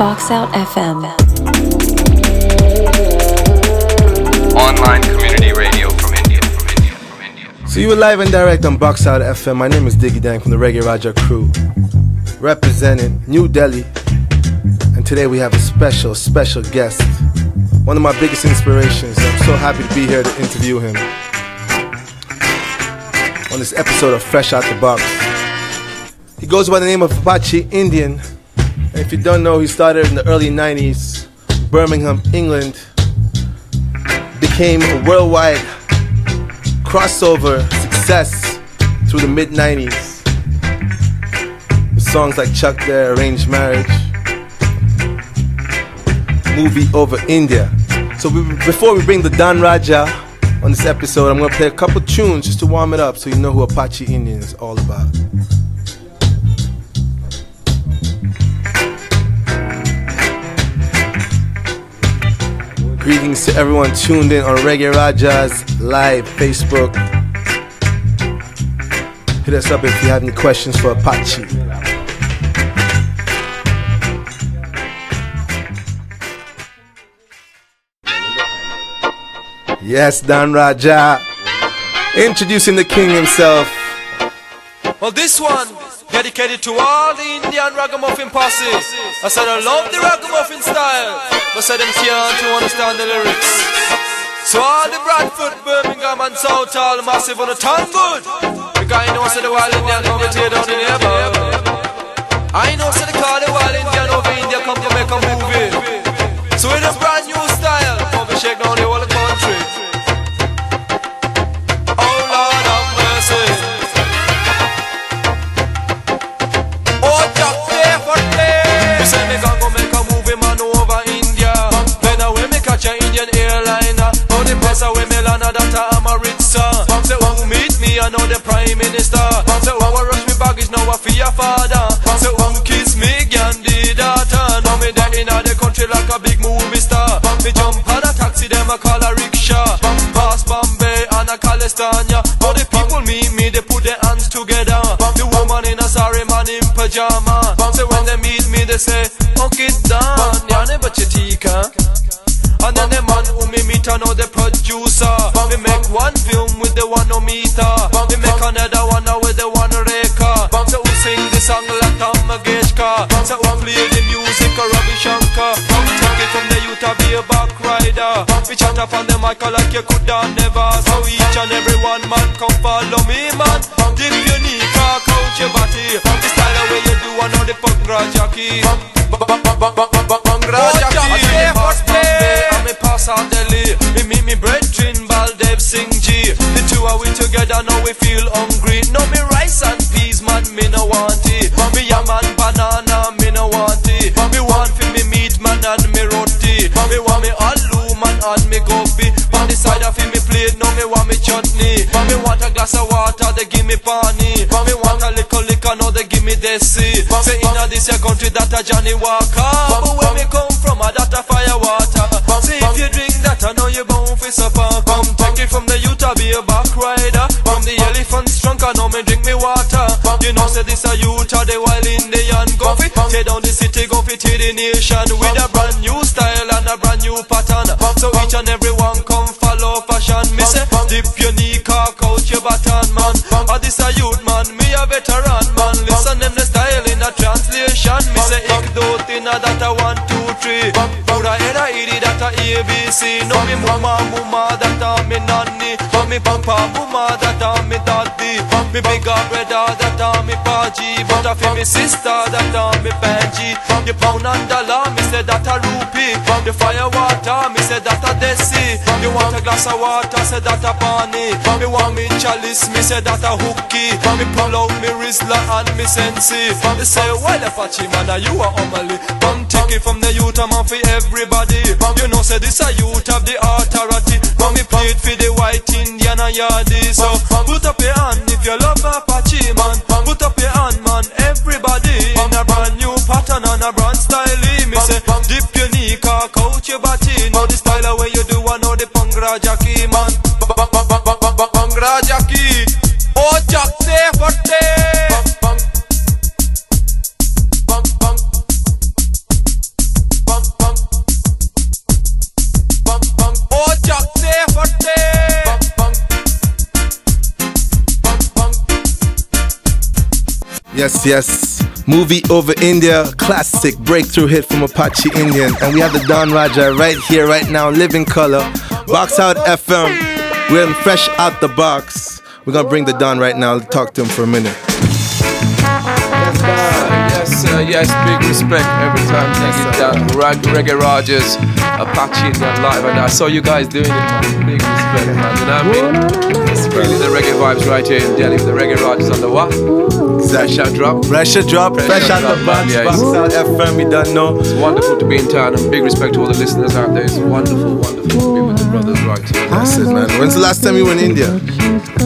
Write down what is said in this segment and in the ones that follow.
Box Out FM. Online community radio from India. From India. From India. So you were live and direct on Box Out FM. My name is Diggy Dang from the Reggae Raja crew, representing New Delhi. And today we have a special, special guest. One of my biggest inspirations. I'm so happy to be here to interview him on this episode of Fresh Out the Box. He goes by the name of Apache Indian. If you don't know, he started in the early 90s, Birmingham, England. Became a worldwide crossover success through the mid 90s. With songs like Chok There, Arranged Marriage, Movie Over India. So we, before we bring the Don Raja on this episode, I'm gonna play a couple tunes just to warm it up so you know who Apache Indian is all about. Greetings to everyone tuned in on Reggae Rajas live Facebook. Hit us up if you have any questions for Apache. Yes, Don Raja. Introducing the king himself. Well, this one dedicated to all the Indian ragamuffin posse. I said I love the ragamuffin style, but said them can't to understand the lyrics. So all the Bradford, Birmingham and South all massive on the tongue good. Because I know said the wild Indian come tear down the neighbor. I know said the call the wild Indian over India come to make a movie. So with a brand new style, come shake down the whole country. The place where me land that I'm a rich son. Say one who meet me, I know the prime minister. Say one who rush me baggage, now I fear father. Say one kiss me, Gandhi daughter. Now me there in the country like a big movie star. Me jump on a taxi, them I call a rickshaw. Pass Bombay and a California. Now the people meet me, they put their hands together. The woman in a sorry man in pajama. So when they meet me, they say, the to be a back rider. We chat up on the mic like you could have never. So each and every one man come follow me, man. Dip your knee, cock out your body. The style of way you do, I know the punk Rajaki. Rajaki. I'm a pass out Delhi. Me meet me brethren, Baldev Singh G. The two are we together, now we feel hungry. No me rice and peas, man, me no want it. Me yam and banana, me want me chutney. Want a glass of water, they give me pani. Me want a little liquor, no they give me desi. Say inna this your country that a Johnny Walker. But where me come from, a that a fire water. See if you drink that, I know you bound for supper. Come take it from the I be a back rider. From the elephant's trunk, I know me drink me water. You know, say this a are the wild Indian. Go fit, tear down the city, go fit, tear the nation. With a brand new style and a brand new pattern. So each and every one come follow fashion. Me say, dip this a youth, man, me a veteran, man. Listen them the style in a translation. Me say, ik do tina that a one, two, three. Pura era iri that a ABC. No me mama, mama that a me nanny. No me papa, mama that a me daddy. Me bigger brother that a me paji. But a me sister that a me panji. The pound and dollar, me say that a rupee. The fire water, me say that a desi. Want a glass of water, say that a pani. Me want me chalice, me say that a hooky. Me pull out me Rizla and me sensi. Me say, well, if a man, are you a homily. Come take it from the youth, I'm for everybody. You know, say this a youth of the authority. Come me play for the white Indian and yardy. So put up your hand if you love Apache, man. Put up your hand, man. Everybody in a brand new pattern and a brand style. Me say, dip your knee, cock out your body. Now the style of way you Man Yes, yes. Movie over India, classic breakthrough hit from Apache Indian. And we have the Don Raja right here, right now, living color. Box Out FM. We're fresh out the box. We're gonna bring the Don right now, talk to him for a minute. Yes, uh, yes, big respect every time they get down. Reg- Reggae Rajas, Apache Indian live, and I saw you guys doing it, man. Big respect, man. You know what I mean? It's really the reggae vibes right here in Delhi with the Reggae Rajas on the what? Pressure drop. Pressure drop, Pressure fresh out drop, the box. yeah, Box it's- Out FM, we don't know. It's wonderful to be in town, and big respect to all the listeners out there. It's wonderful, wonderful to be with the brothers right here. That's it, man. When's the last time you were in India?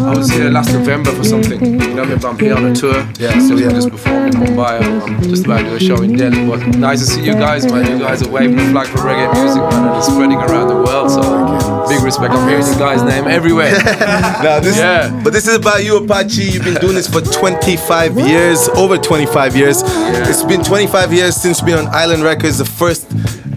I was here last November for something. You know, I'm here on a tour. Yeah, so yeah. just before in Mumbai. I'm, I'm just about to do a show in Delhi. But nice to see you guys, man. You guys are waving the flag for reggae music, man, and it's spreading around the world. So big respect. I'm hearing you guys' name everywhere. Now this, Yeah. but this is about you, Apache. You've been doing this for 25 years, over 25 years. It's been 25 years since being on Island Records, the first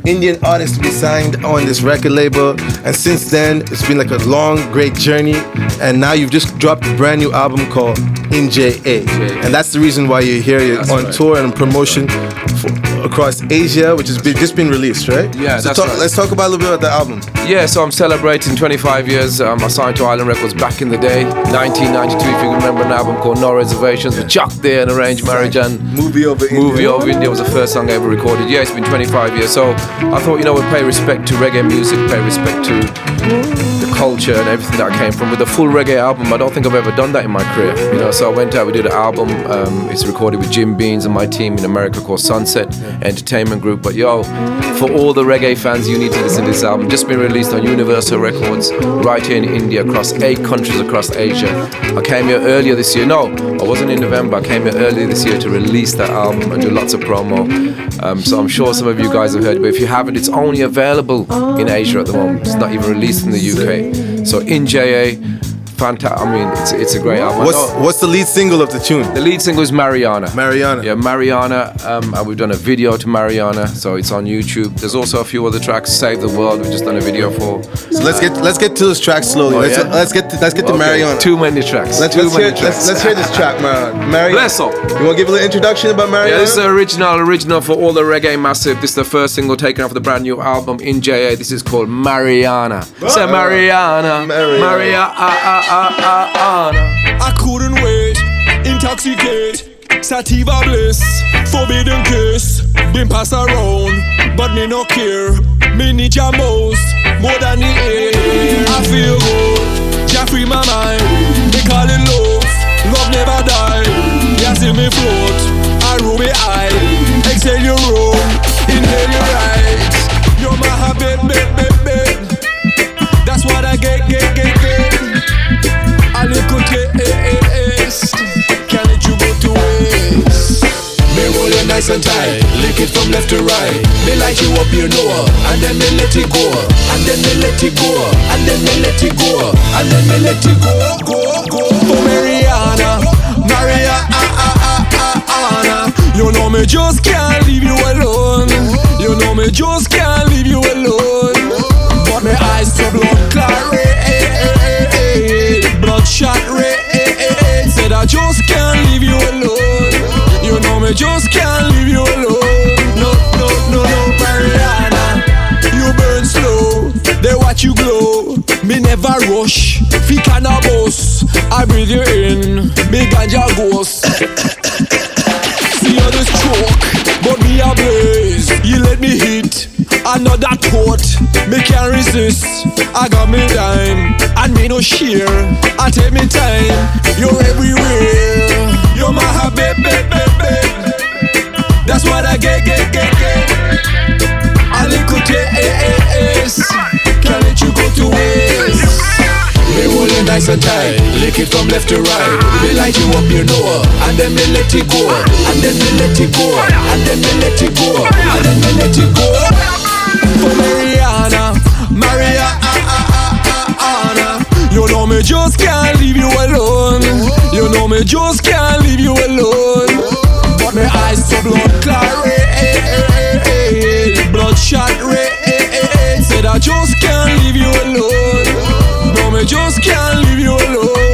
Indian artist to be signed on this record label. And since then, it's been like a long, great journey. And now you've just dropped a brand new album called NJA. JA. And that's the reason why you're here. You're on right. tour and promotion for, across Asia, which has been, just been released, right? Yeah, so that's talk, right. let's talk about a little bit about the album. Yeah, so I'm celebrating 25 years. Um, I signed to Island Records back in the day, 1992. If you remember an album called No Reservations with Chok there and Arranged Marriage and Movie over India. Movie of India was the first song I ever recorded. Yeah, it's been 25 years. So I thought, you know, we'd pay respect to reggae music, pay respect to culture and everything that I came from. With a full reggae album, I don't think I've ever done that in my career. You know, so I went out, we did an album. Um, it's recorded with Jim Beans and my team in America called Sunset Entertainment Group. But yo, for all the reggae fans, you need to listen to this album. Just been released on Universal Records right here in India, across eight countries across Asia. I came here earlier this year. No, I wasn't in November. I came here earlier this year to release that album and do lots of promo. Um, so I'm sure some of you guys have heard, but if you haven't, it's only available in Asia at the moment. It's not even released in the UK. So in JA, fantastic. I mean, it's, it's a great album. What's, what's the lead single of the tune? the lead single is Mariana. Mariana. Yeah, Mariana. Um, and we've done a video to Mariana, so it's on YouTube. There's also a few other tracks. Save the World. We've just done a video for. So let's get let's get to this track slowly. Oh, let's, yeah? let's get to, let's get to Okay, Mariana. Too many tracks. let's, too let's, many hear, tracks. let's, let's hear this track, Mariana. Mariana. Bless up. You want to give a little introduction about Mariana? Yeah, this is the original, original for all the reggae massive. This is the first single taken off the brand new album in JA. This is called Mariana. Say Mariana. Mariana. Mariana. I couldn't wait, intoxicate, sativa bliss, forbidden kiss, been passed around, but me no care. Me need your most, more than the air. I feel good, just free my mind. They call it love, love never die. You see me float, I ruby eye, exhale your room, inhale your right. You're my habit, babe, nice and tight Lick it from left to right. Me light you up, you know. And then me let it go. And then me let it go. And then me let it go. And then me let it go. Go, go For Mariana Maria, ah, ah, ah, ah, Anna. You know me just can't leave you alone. You know me just can't leave you alone. But my eyes to blood clot red. Bloodshot red. Said I just can't leave you alone You me just can't leave you alone No, no, no, no, Mariana You burn slow, they watch you glow Me never rush, fi cannabis I breathe you in, me ganja ghost See how this choke, but me a blaze. You let me hit another thought. Me can't resist. I got me time and me no share. I take me time. You're everywhere. You're my habit, babe, babe, babe. That's what I get, get, get, get. Taste. Can't let you go to waste. Me roll it nice and tight, lick it from left to right. Me light you up, you know, and then me let it go, and then me let it go, and then me let it go, and then me let it go. For Mariana, Maria, ah, ah, ah, Anna. You know me just can't leave you alone. You know me just can't leave you alone. But my eyes to blood clot red, bloodshot red. Said I just can't leave you alone. No, me just can't leave you alone.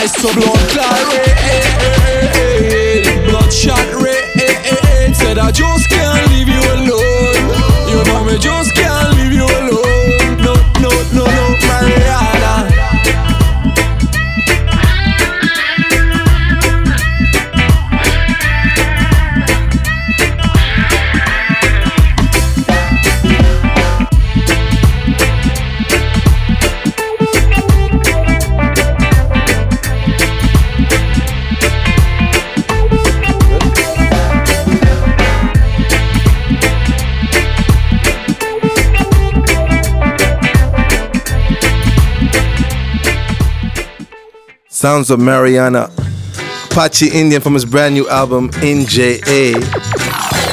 Eyes to blood clot red. Bloodshot red. Said I just can't leave you alone. You know me just Sounds of Mariana. Apache Indian from his brand new album NJA.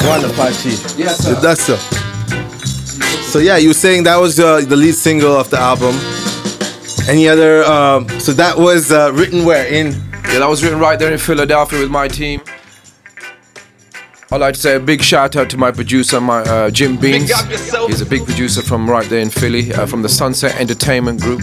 One Apache. Yes, sir. That's so. So yeah, you were saying that was uh, the lead single of the album. Any other? Um, so that was uh, written where in? Yeah, that was written right there in Philadelphia with my team. I'd like to say a big shout out to my producer, my uh, Jim Beans. He's a big producer from right there in Philly, uh, from the Sunset Entertainment Group.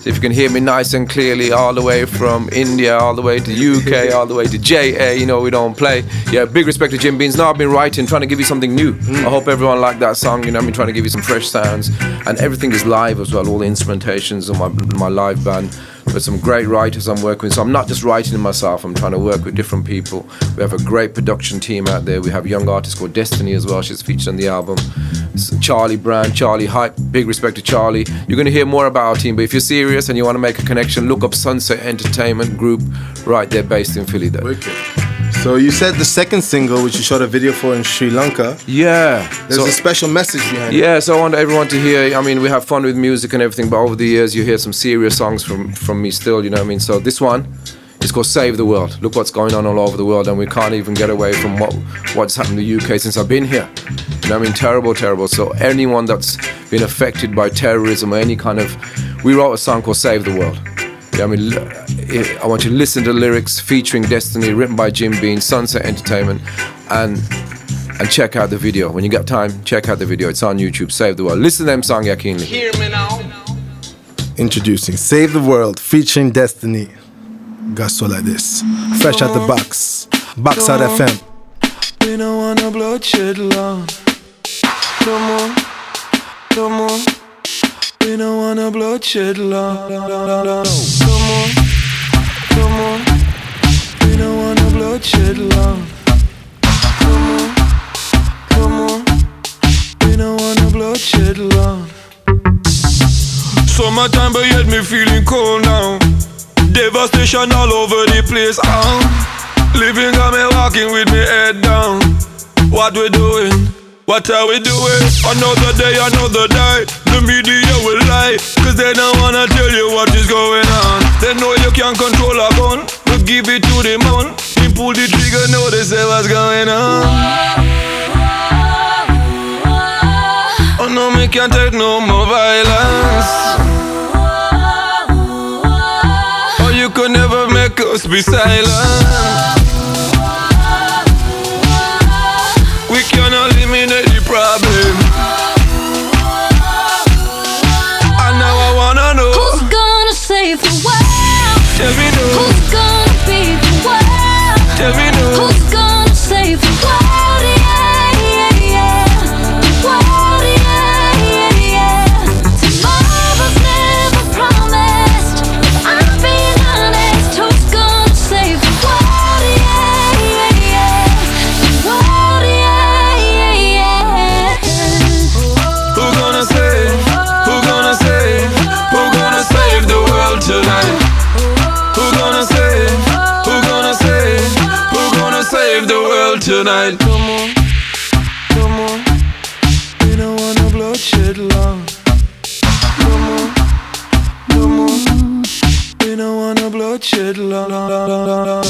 So if you can hear me nice and clearly, all the way from India, all the way to UK, all the way to JA, you know we don't play. Yeah, big respect to Jim Beans. Now I've been writing, trying to give you something new. Hmm. I hope everyone liked that song. You know, I've been trying to give you some fresh sounds, and everything is live as well. All the instrumentations on my my live band with some great writers I'm working with. So I'm not just writing it myself, I'm trying to work with different people. We have a great production team out there. We have a young artist called Destiny as well. She's featured on the album. Charlie Brand, Charlie Hype, big respect to Charlie. You're going to hear more about our team, but if you're serious and you want to make a connection, look up Sunset Entertainment Group right there based in Philly. Wicked. So you said the second single, which you shot a video for in Sri Lanka, Yeah. there's So- a special message behind it. Yeah, so I want everyone to hear. I mean, we have fun with music and everything, but over the years, you hear some serious songs from from me still. You know what I mean? So this one is called "Save the World." Look what's going on all over the world, and we can't even get away from what what's happened in the UK since I've been here. You know what I mean? Terrible, terrible. So anyone that's been affected by terrorism or any kind of, we wrote a song called "Save the World." Yeah, I mean, eh, I want you to listen to lyrics featuring Destiny, written by Jim Bean, Sunset Entertainment, and and check out the video. When you get time, check out the video. It's on YouTube. Save the world. Listen to them song, yeah, keenly. Hear me now. Introducing Save the World featuring Destiny. Got so like this. Fresh out the box. Box out FM. We don't want a bloodshed long. No more, no more. We don't want a bloodshed long. No more, no more. We don't want a bloodshed long. No more, no more. We don't want a bloodshed long. Summertime, but yet me feeling cold now. Devastation all over the place. Uh. Living got me walking with me head down. What we doing? What are we doing? Another day, another day. The media will lie, cause they don't wanna tell you what is going on. They know you can't control a gun, but give it to the man. He pull the trigger, know they say what's going on. Oh no, me can't take no more violence. Oh, you could never make us be silent. Want no.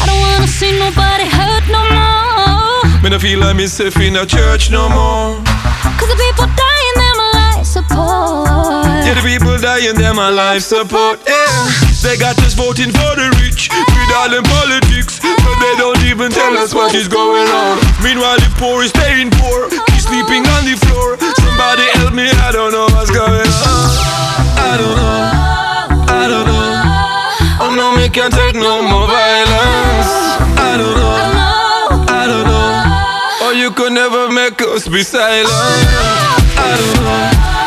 I don't wanna see nobody hurt no more. Me no feel like me safe in a church no more. Cause the people dying, them my life support. Yeah, the people dying, them my life support. Yeah, they got us voting for the rich with all them politics, but they don't even tell us what is going on. Meanwhile, the poor is staying poor, keep sleeping on the floor. Somebody help me, I don't know what's going on. I don't know, I don't know. Oh no, me can't take no more violence. I don't know, I don't know. Or you could never make us be silent. I don't know,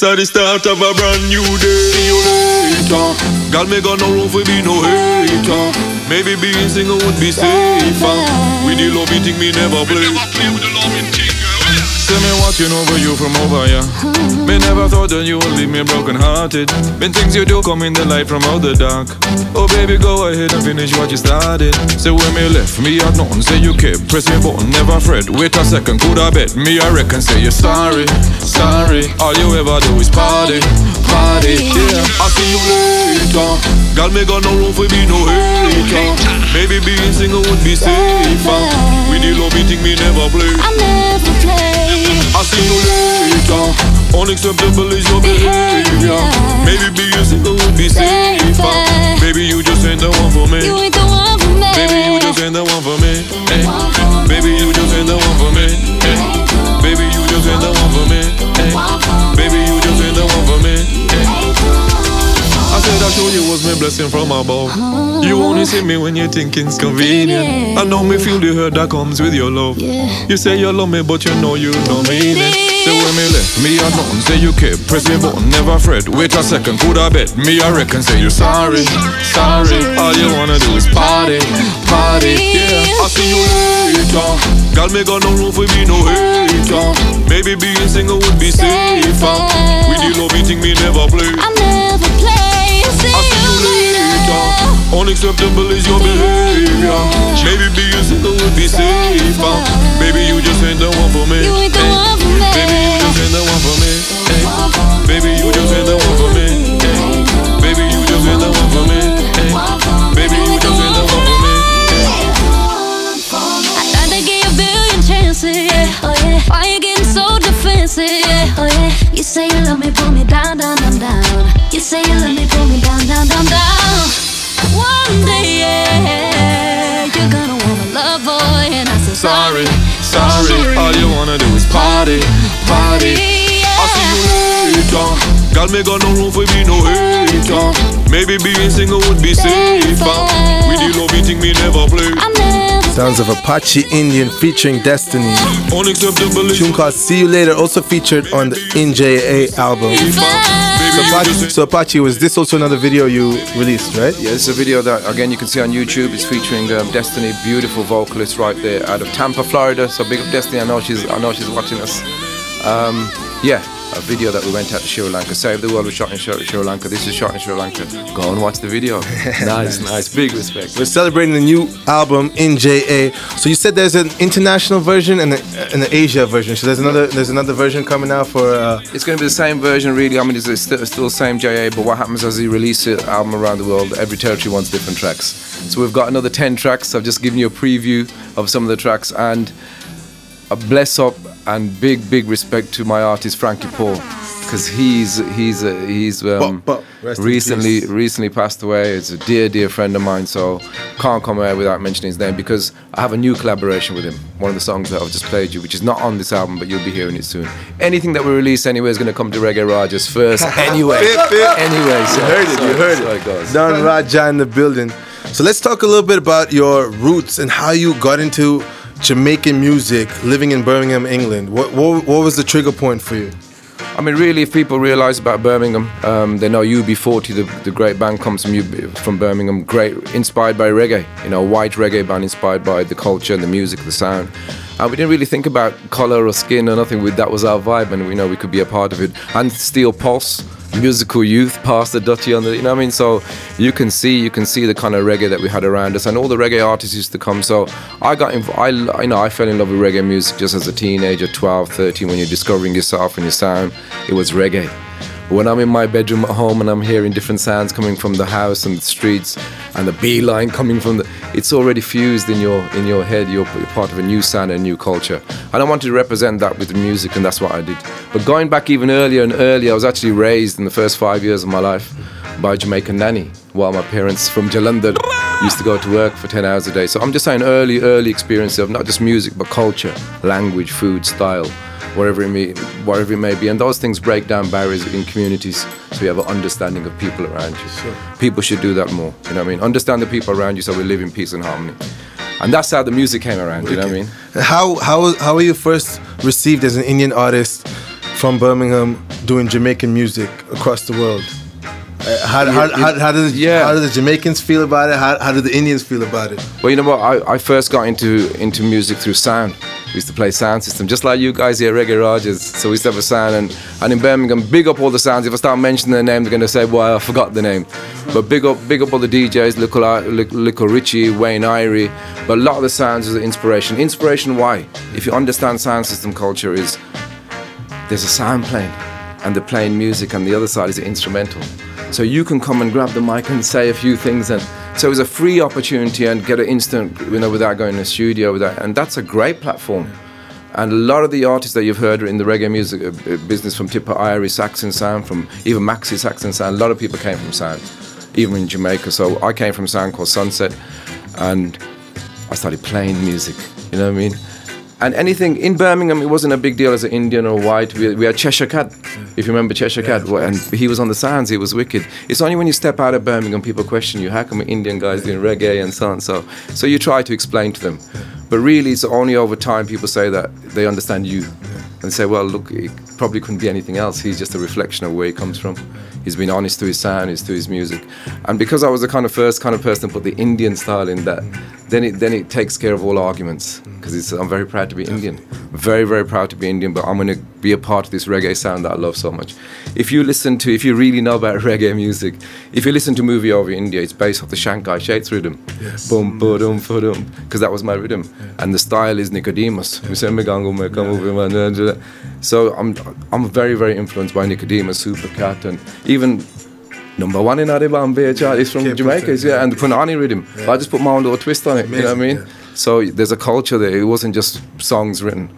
This is the start of a brand new day. See you later. Girl, me got no room for be no hater. Maybe being single would be safer. With the love you think me never play. Never play with the loving thing, girl. See me watching over you from over here. Me never thought that you would leave me broken hearted. Been things you do come in the light from out the dark. Oh baby, go ahead and finish what you started. Say when me left, me had nothing. Say you kept pressing button, never fret. Wait a second, could I bet? Me I reckon. Say you're sorry, sorry. All you ever do is party, party. Yeah, I see you later. Girl, me got no room for be no hater. Maybe being single would be safer. With the love you think me never play. I never. I see you later. Unacceptable is your behavior. Maybe being single would be safer. Baby, you just ain't the one for me. You ain't the one for me. Baby, you just ain't the one for me. Hey. Baby, you just ain't the one for me. Hey. Baby, you just ain't the one for me. Hey. Said I told you was my blessing from above. You only see me when you think it's convenient. I know me feel the hurt that comes with your love. You say you love me, but you know you don't mean it. Say when me left, me nothing. Say you kept pressing button, never fret. Wait a second, could I bet? Me I reckon. Say you sorry, sorry. All you wanna do is party, party. Yeah, I see you later. Girl, me got no room for me no hater. Maybe being single would be safer. With the love, you think me never play. I never play. See I see you later. Unacceptable is your behavior. Maybe being single would be safer. Baby, you just ain't the one for me. You ain't the one for me. Baby, you just ain't the one for me. Baby, you just ain't the one for me. Baby, you just ain't the one for me. Baby, you just ain't the one for me. I tried to give you a billion chances. Oh yeah. Why you getting so defensive. Oh yeah. You say you love me, pull me down, down, down, down. You say you love me, Sorry, sorry. All you wanna do is party, party. I see you later. Girl, me got no room for me no hater. Maybe being single would be safer. With the love, you think me never play. Sounds of Apache Indian featuring Destiny. Unacceptable Tune called See You Later, also featured on the NJA album. So Apache, so Apache, was this also another video you released, right? Yeah, it's a video that again you can see on YouTube. It's featuring um, Destiny, beautiful vocalist right there out of Tampa, Florida. So big up Destiny. I know she's I know she's watching us. Um, yeah, a video that we went out to Sri Lanka. Save the World was shot in Sri, Sri Lanka. This is shot in Sri Lanka. Go and watch the video. nice, nice, big respect. We're celebrating the new album NJA. So you said there's an international version and, a, and an Asia version. So there's another there's another version coming out for. Uh, It's going to be the same version, really. I mean, it's, still, still the same JA, but what happens as you release an album around the world, every territory wants different tracks. So we've got another 10 tracks. I've just given you a preview of some of the tracks, and a bless up and big, big respect to my artist Frankie Paul, because he's he's uh, he's um. Rest in recently recently passed away. It's a dear, dear friend of mine, so can't come away without mentioning his name because I have a new collaboration with him. One of the songs that I've just played you, which is not on this album, but you'll be hearing it soon. Anything that we release anyway is going to come to Reggae Rajas first. Anyway, Bip, bip. anyway, so, You heard it, so- you heard so it. goes. Don Raja in the building. So let's talk a little bit about your roots and how you got into Jamaican music, living in Birmingham, England. What what, what was the trigger point for you? I mean, really, if people realise about Birmingham, um, they know UB40, the, the great band, comes from UB, from Birmingham. Great, inspired by reggae. You know, white reggae band inspired by the culture and the music, the sound. And we didn't really think about colour or skin or nothing. We, that was our vibe, and we know we could be a part of it. And Steel Pulse, musical youth, past the Dutchie on the, you know what I mean? So you can see, you can see the kind of reggae that we had around us, and all the reggae artists used to come. So I got, inv- I, you know, I fell in love with reggae music just as a teenager, 12, 13, when you're discovering yourself and your sound. It was reggae. When I'm in my bedroom at home and I'm hearing different sounds coming from the house and the streets and the beeline coming from the, it's already fused in your in your head. You're, you're part of a new sound and a new culture. And I wanted to represent that with the music, and that's what I did. But going back even earlier and earlier, I was actually raised in the first five years of my life by a Jamaican nanny, while my parents from Jalandhar used to go to work for 10 hours a day. So I'm just saying early, early experience of not just music, but culture, language, food, style wherever it may, wherever it may be. And those things break down barriers in communities so you have an understanding of people around you. People should do that more. You know what I mean? Understand the people around you so we live in peace and harmony. And that's how the music came around, you know what I mean? How how how were you first received as an Indian artist from Birmingham doing Jamaican music across the world? Uh, how, how, how, how, did, yeah. how did the Jamaicans feel about it? How, how did the Indians feel about it? Well, you know what? I, I first got into into music through sound. We used to play sound system, just like you guys here, Reggae Rajas. So we used to have a sound, and, and in Birmingham, big up all the sounds. If I start mentioning their name, they're going to say, "Well, I forgot the name." But big up, big up all the DJs, Little Richie, Wayne Irie. But a lot of the sounds is inspiration. Inspiration, why? If you understand sound system culture, is there's a sound playing, and they're playing music, and the other side is the instrumental. So you can come and grab the mic and say a few things, and so it's a free opportunity and get an instant, you know, without going to the studio, without, and that's a great platform. And a lot of the artists that you've heard in the reggae music uh, uh, business, from Tipper Irie, Saxon Sound, from even Maxi Saxon Sound, a lot of people came from sound, even in Jamaica. So I came from sound called Sunset, and I started playing music. You know what I mean? And anything in Birmingham, it wasn't a big deal as an Indian or white. We, we had Cheshire Cat, if you remember Cheshire Cat, well, and he was on the sounds. He was wicked. It's only when you step out of Birmingham, people question you. How come Indian guys doing reggae and so on? So, so you try to explain to them, but really, it's only over time people say that they understand you, and say, well, look, it probably couldn't be anything else. He's just a reflection of where he comes from. He's been honest to his sound, he's to his music, and because I was the kind of first kind of person to put the Indian style in that, then it then it takes care of all arguments. Because I'm very proud to be Indian, very very proud to be Indian. But I'm going to be a part of this reggae sound that I love so much. If you listen to, if you really know about reggae music, if you listen to movie over India, it's based off the Shank I Sheck rhythm, boom boom boom, because that was my rhythm, and the style is Nicodemus. So I'm I'm very very influenced by Nicodemus, Supercat, and even number one in Adibambe chart is from Jamaica, Town, yeah, and the Punani rhythm. I just put my own little twist on it. you know what I mean? Amazing, So there's a culture there. It wasn't just songs written.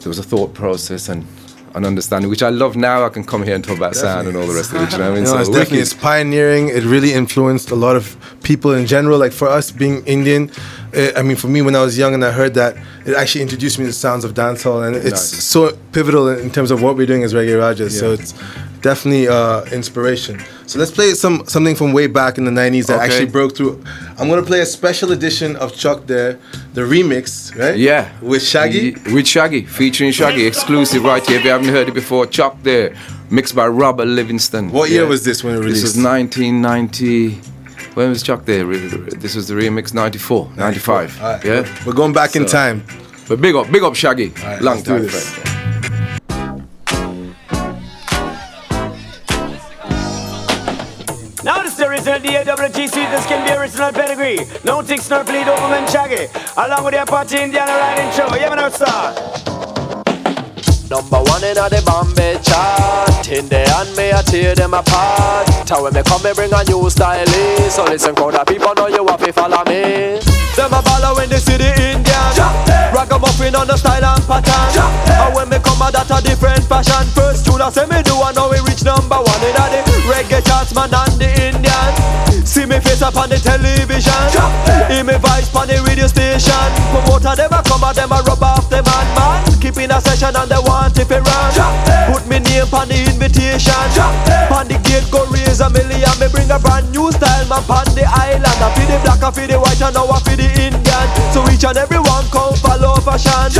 There was a thought process and an understanding, which I love now. I can come here and talk about sound and all the rest of it. You know what I mean? No, so it's definitely it's pioneering. It really influenced a lot of people in general. Like for us being Indian, uh, I mean, for me when I was young and I heard that, it actually introduced me to the sounds of dancehall, and it's Nice. so pivotal in terms of what we're doing as Reggae Rajas. So it's definitely uh, inspiration. So let's play some something from way back in the '90s that Okay. actually broke through. I'm gonna play a special edition of Chok there, the remix, right? Yeah. with Shaggy. With Shaggy, featuring Shaggy, exclusive right here. If you haven't heard it before, Chok there, mixed by Robert Livingston. What year was this when it released? This was 1990. When was Chok there? This was the remix 94, 95. All right. Yeah. We're going back in time. But big up, big up Shaggy. right, Long time this. friend. Now this is the original DAWGC, this can be original pedigree. No tick, no bleed over man shaggy. Along with the Apache Indiana riding show. Yeah, man, now start. Number one in a the Bombay chart. In the hand me I tear them apart. Tell when me come me bring a new style in. So listen crowd of people know you have to follow me. Them a follow when they see the Indian Ragamuffin on the style and pattern. And when me come a that a different fashion. First tune I say me do I know we reach number one In a the reggae charts man and the Indian. See me face up on the television. Hear me voice on the radio station. Promoter them a come and them a rub off the man man Keeping a session and they want if it run. Put me name on the invitation. On the gate go raise a million. Me bring a brand new style man on the island. I feel the black, I feel the white and now I feel the Indian each and everyone come follow fashion.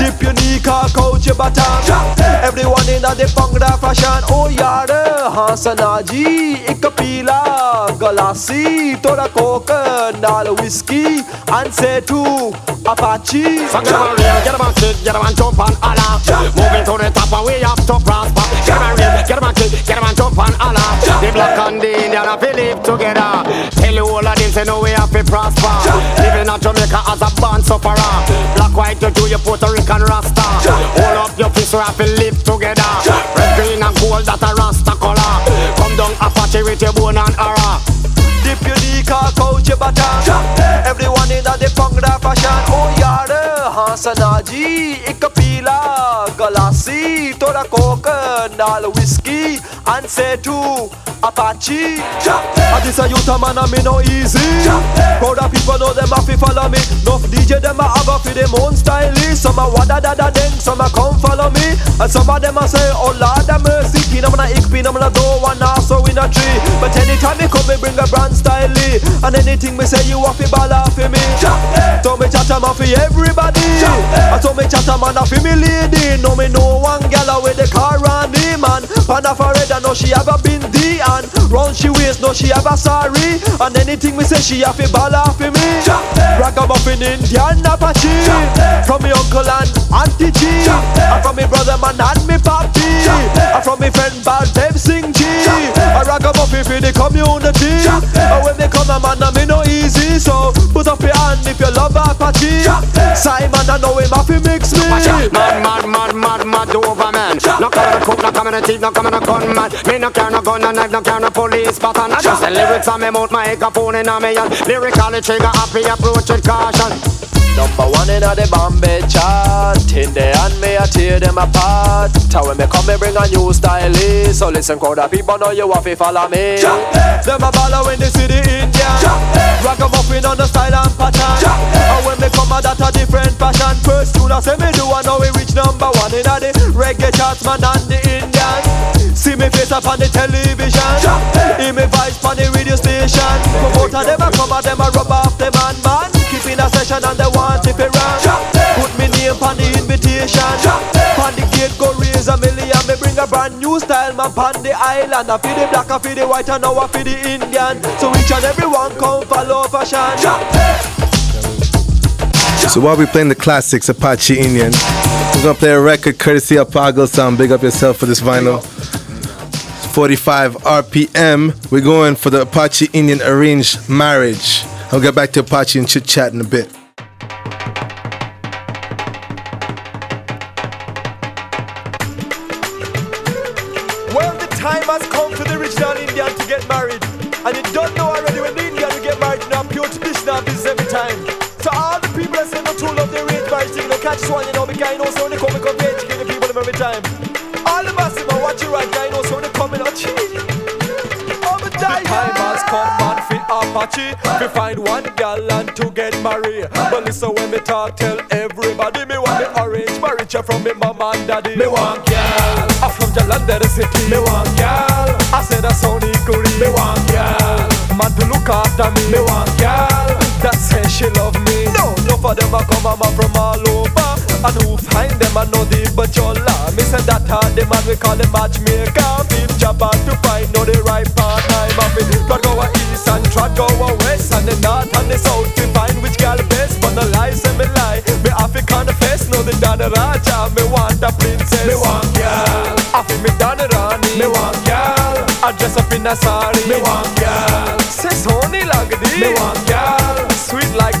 Dip your knee, cock out your bottom. Everyone in the Bhangra fashion. Oh yaar, haan sana ji Ek peela glassi Thoda coke, naal whiskey And say to Apache. Get up and real, get up and sit Get up and jump and holler Moving to the top and we have to prosper. Get up and real, get up and sit Get up and jump and holler The black and the Indian, we live together. Tell you all of say no we have to prosper. Living in Jamaica as a band sufferer. Black, white, you do, you Puerto Rican Rasta. Hold up your fist, we have to live together. Red, green, and gold, that a Rasta color. Come down Apache with your bone and aura. Dip your dick, coach your baton. Everyone in the punk, that ਹਾਸਨਾ ਜੀ ਇੱਕ ਪੀਲਾ ਗਲਾਸੀ ਤੋੜਾ Coke ਨਾਲ whisky ਅਨਸੇ to Apache And this a youth a man and me no easy Crowd of people know them have to follow me Enough DJ them a have a for them own style Some a wada da da ding, some a come follow me And some of them a say oh lord have mercy Pin am na ik, pin am na do one also in a tree But anytime me come me bring a brand style And anything me say you have to ball off for me So me chat a man for everybody and told eh. me chat a man a me lady No me know one gal a with the car on me man. Pan a for red I know she have a bindi and round she waist no she have a sorry And anything me say she have to ball off for me. Ragamuffin Indian Apache. From me uncle and auntie G. And from me brother man and me papi. And from me friend Baldev Singh G. A ragamuffin for the community. And when me come a man a me if you love Apache. Simon I know him to mix me. Mad, mad, mad, mad, mad over. No coming to cook, no coming to thief, no coming to gunman. Me no carry no gun, no knife, no carry no police pattern. I just the lyrics on me mouth, my microphone in me hand. Lyrically trigger happy, approach with caution. Number one in the Bombay chart In the hand me I tear them apart Tell when me come me bring a new style. So listen crowd of people know you have to follow me Them a they see the Indian Ragamuffin on the style and pattern And when me come a that a different passion First tune I say me do I know we reach number one In the reggae charts man and the Indian. See me face up on the television. Hear me voice on the radio station. Promoter them a come and them a rub off them man man. Keep in a session and they want if it run. Put me name on the invitation. On the gate go raise a million. Me bring a brand new style man on the island. I feel the black, I feel the white and now I feel the Indian. So each and everyone come follow fashion So while we're playing the classics, Apache Indian, we're gonna play a record courtesy of Pago Sound. Big up yourself for this vinyl. 45 RPM. We're going for the Apache Indian arranged marriage. I'll get back to Apache and chit chat in a bit. Well, the time has come for the original Indian to get married. And you don't no catch one, you know, because you know, so they come, they come to educate the people them every time. All the massive man watch you right, guy, you know, so they come, you know, cheat. Oh, but die, time has come and fit Apache. We find one gal and to get married. But listen when me talk, tell everybody Me want me arrange marriage from me mama and daddy. Me want gal. I'm from Jalandhar city. Me want gal. I said a Sony Kuri Me want gal. Man to look after me. Me want gal That say she love me. No, no for them I come mama from all over. And who find them I know the bajola Me say that hard the man we call the matchmaker. Job hard to find know the right partner. I'm fit Try go a east and try go a west. And the north and the south to find which gal best. But no lie say me lie. Me have to confess Know the Dana Raja. Me want a princess. Me want girl. I feel me Dana Rani. Me want girl. I dress up in a sari. Me want gal Say Sony Lagdi. Me want like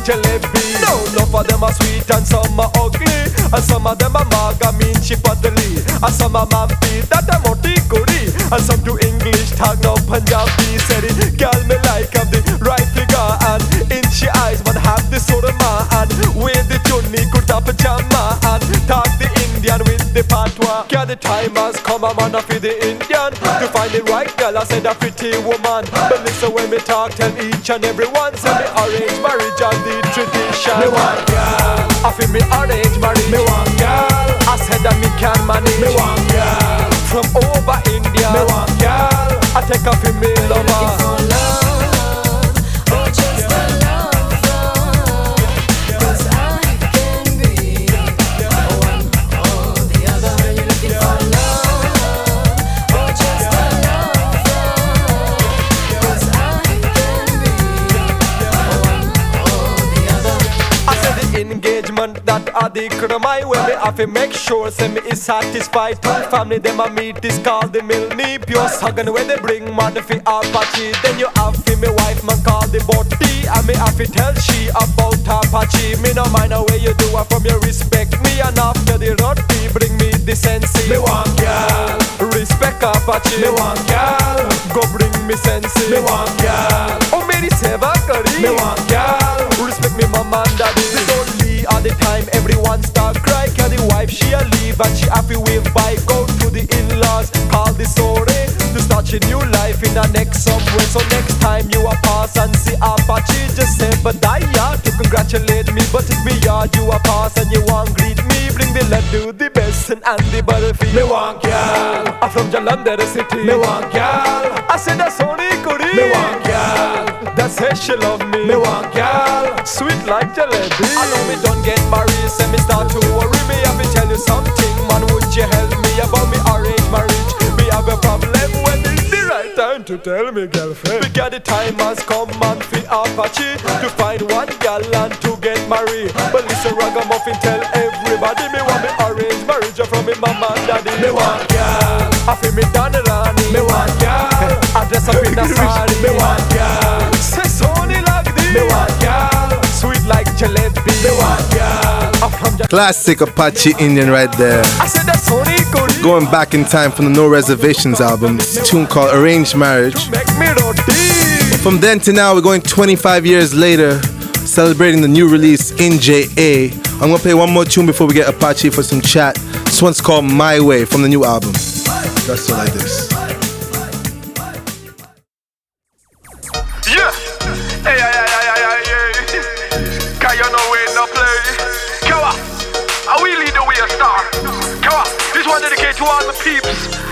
jalebi. No, no for them are sweet and some are ugly. And some of them are maga mean chipadali And some are mampi that are moti kuri And some do English tag no Punjabi Said it, girl me like have the right figure And in she eyes man have the surma And wear the chunni kurta pajama And talk the Indian with the patwa. Yeah the time has come a man for the Indian To find the right girl I said a pretty woman. But listen when me talk tell each and every one. Say me arrange marriage and the tradition. Me want girl. I feel me arrange marriage. Me want girl. I said that me can manage. Me want girl. From over India. Me want girl. I take off in me addict to my way. Me have to make sure say me is satisfied. Family them a meet this call the mill pure sagan where they bring man fi Apache. Then you have fi me wife man call the body. And me have to tell she about Apache. Me no mind the way you do it from your respect me and after the roti bring me the sense. Me want girl. Respect Apache. Me want girl. Go bring me sense. Me want girl. Oh me the seva curry. Me want girl. Respect me mama and daddy. It's only all the time everyone Cause the wife she a leave and she happy with by go to the in-laws. Call the story to start your new life in the next somewhere. So next time you a pass and see Apache, just say but die to congratulate me. But if me yard you a pass and you want greet me, bring the love do the best and the battlefield. Me want girl. I'm from Jalandhar city. Me want girl. I said that's only good. Me want girl. That says she love me. Me want girl. Sweet like jalebi. I know me don't get married, say me start to worry. Me have to tell you something, man. Would you help me about me arranged marriage? Me have a problem when it's the right time to tell me, girlfriend. Because the time has come, man, for Apache to find one gal and to get married. But listen, ragamuffin, tell everybody me want me arranged marriage from me mama and daddy. Me want girl. I feel me done Rani. Me want girl. I dress up in a sari. Me want Classic Apache Indian right there. I said that's Sony Kuri. Going back in time from the No Reservations album, it's a tune called Arranged Marriage. Make me roti. From then to now, we're going 25 years later, celebrating the new release in JA. I'm gonna play one more tune before we get Apache for some chat. This one's called My Way from the new album. Just so like this.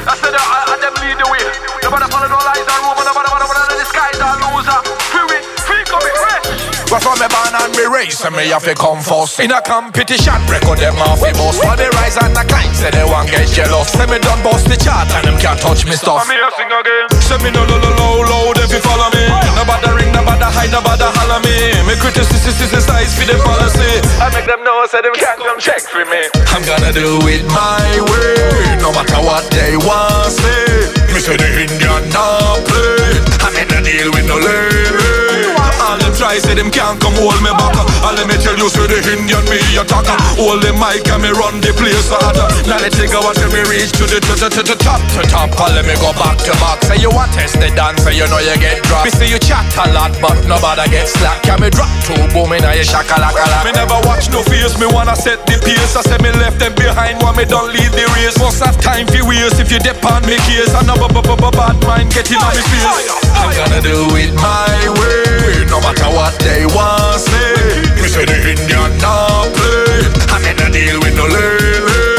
I said, I, I them lead the way. Nobody follow no lies or rumor, nobody, nobody, nobody, the skies are loser. Free, we, free, come in, fresh. Well, from me born and me raised, so me have to come first. In a competition, record them off the bus. For the rise and the climb, say they want get jealous. Say me done bust the chart and them can't touch me stuff. I'm here sing again. Say me no low, low, low, loud if you follow me. Nobody ring, nobody hide, nobody holler me. Me size for the policy. I make them know, say them can't come check for me. I'm gonna do it my way No matter what they want say. Me say the Indian not play. I'm in a deal with no lady All them try say them can't come hold me back. All let me tell you say the Indian me attacker Hold the mic and me run the place harder. Now let's take a watch and me reach to the to the to the top. To top All let me go back to back. Say you want test the dance say you know you get dropped. Me say you chat a lot but nobody get slack. Can me drop two boom in a your shakalaka Me never watch no face me wanna set the pace. I say me left them behind while me don't lead the race? Must have time for waste if you dip on me case. I know b- b- b- bad mind getting on me face. I'm gonna do it my way No matter what they want say. Me say the Indian not play. I'm in a deal with no lady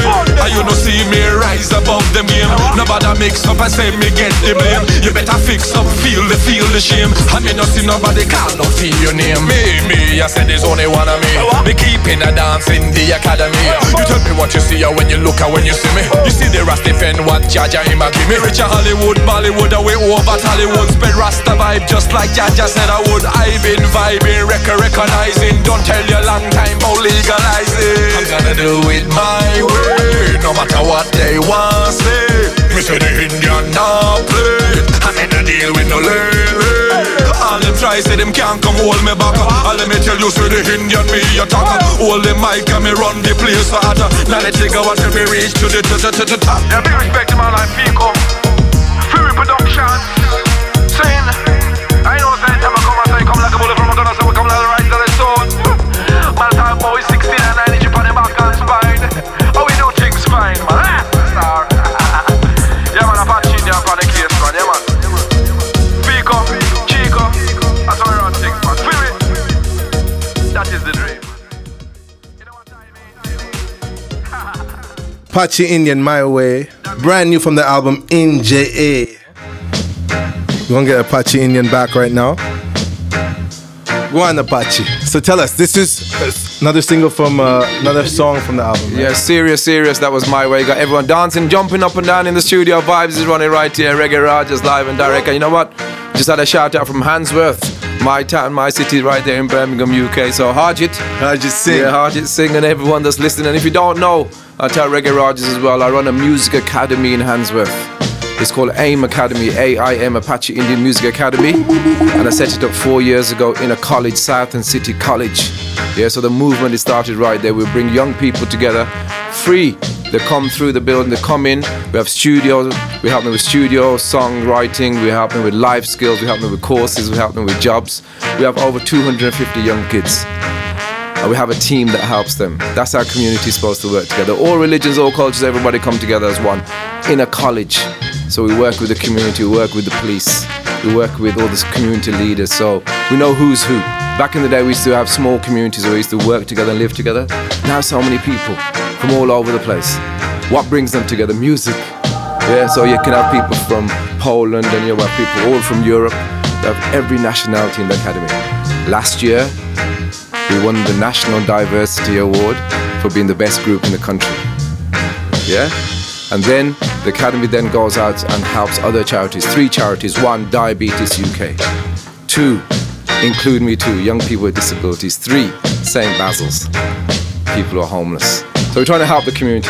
and you no see me rise above them game. Nobody mix up and say me get the blame You better fix up, feel the feel the shame. I me no see nobody call no feel your name. Me, me, I said there's only one of me. Me keeping a dance in the academy. You tell me what you see when you look and when you see me. You see the Rasta defend what Jah Jah him a give me. Rich Hollywood, Bollywood, away over Hollywood. Spread Rasta vibe just like Jah Jah said I would. I been vibing, record recognizing. Don't tell you long time about legalizing. I'm gonna do it my way No matter what they want say. Me say the Indian not play deal with no lady All them try say them can't come hold me back. All let me tell you say the Indian me attacker Hold the mic and me run the place harder Now let's take a watch and me reach to the to the to top. Yeah, big respect to man like Pico. Free production. Saying, I know say time I come and say come like a bullet from a gun, Apache Indian My Way. Brand new from the album NJA. JA. We're gonna get Apache Indian back right now. Go on, Apache. So tell us, this is another single from uh, another song from the album. right? Yeah, serious, serious. That was my way. Got everyone dancing, jumping up and down in the studio. Vibes is running right here. Reggae Rajas live and direct. And you know what? Just had a shout out from Handsworth. My town, my city, right there in Birmingham, UK. So Harjit, Harjit Singh. yeah, Harjit Singh, and everyone that's listening. And if you don't know, I tell Reggae Rajas as well. I run a music academy in Handsworth. It's called AIM Academy, A-I-M Apache Indian Music Academy, and I set it up four years ago in a college, South and City College. Yeah, so the movement is started right there. We bring young people together, free. They come through the building, they come in. We have studios. We help them with studio, songwriting. We help them with life skills. We help them with courses. We help them with jobs. We have over 250 young kids and we have a team that helps them. That's how community is supposed to work together. All religions, all cultures, everybody come together as one in a college. So we work with the community, we work with the police, we work with all these community leaders. So we know who's who. Back in the day, we used to have small communities where we used to work together and live together. Now, so many people from all over the place. What brings them together? Music. Yeah, so you can have people from Poland and you have people all from Europe. You have every nationality in the academy. Last year, we won the National Diversity Award for being the best group in the country. Yeah? And then the Academy then goes out and helps other charities. Three charities. One, Diabetes UK. Two, Include Me Too, young people with disabilities. Three, St. Basil's, people who are homeless. So we're trying to help the community,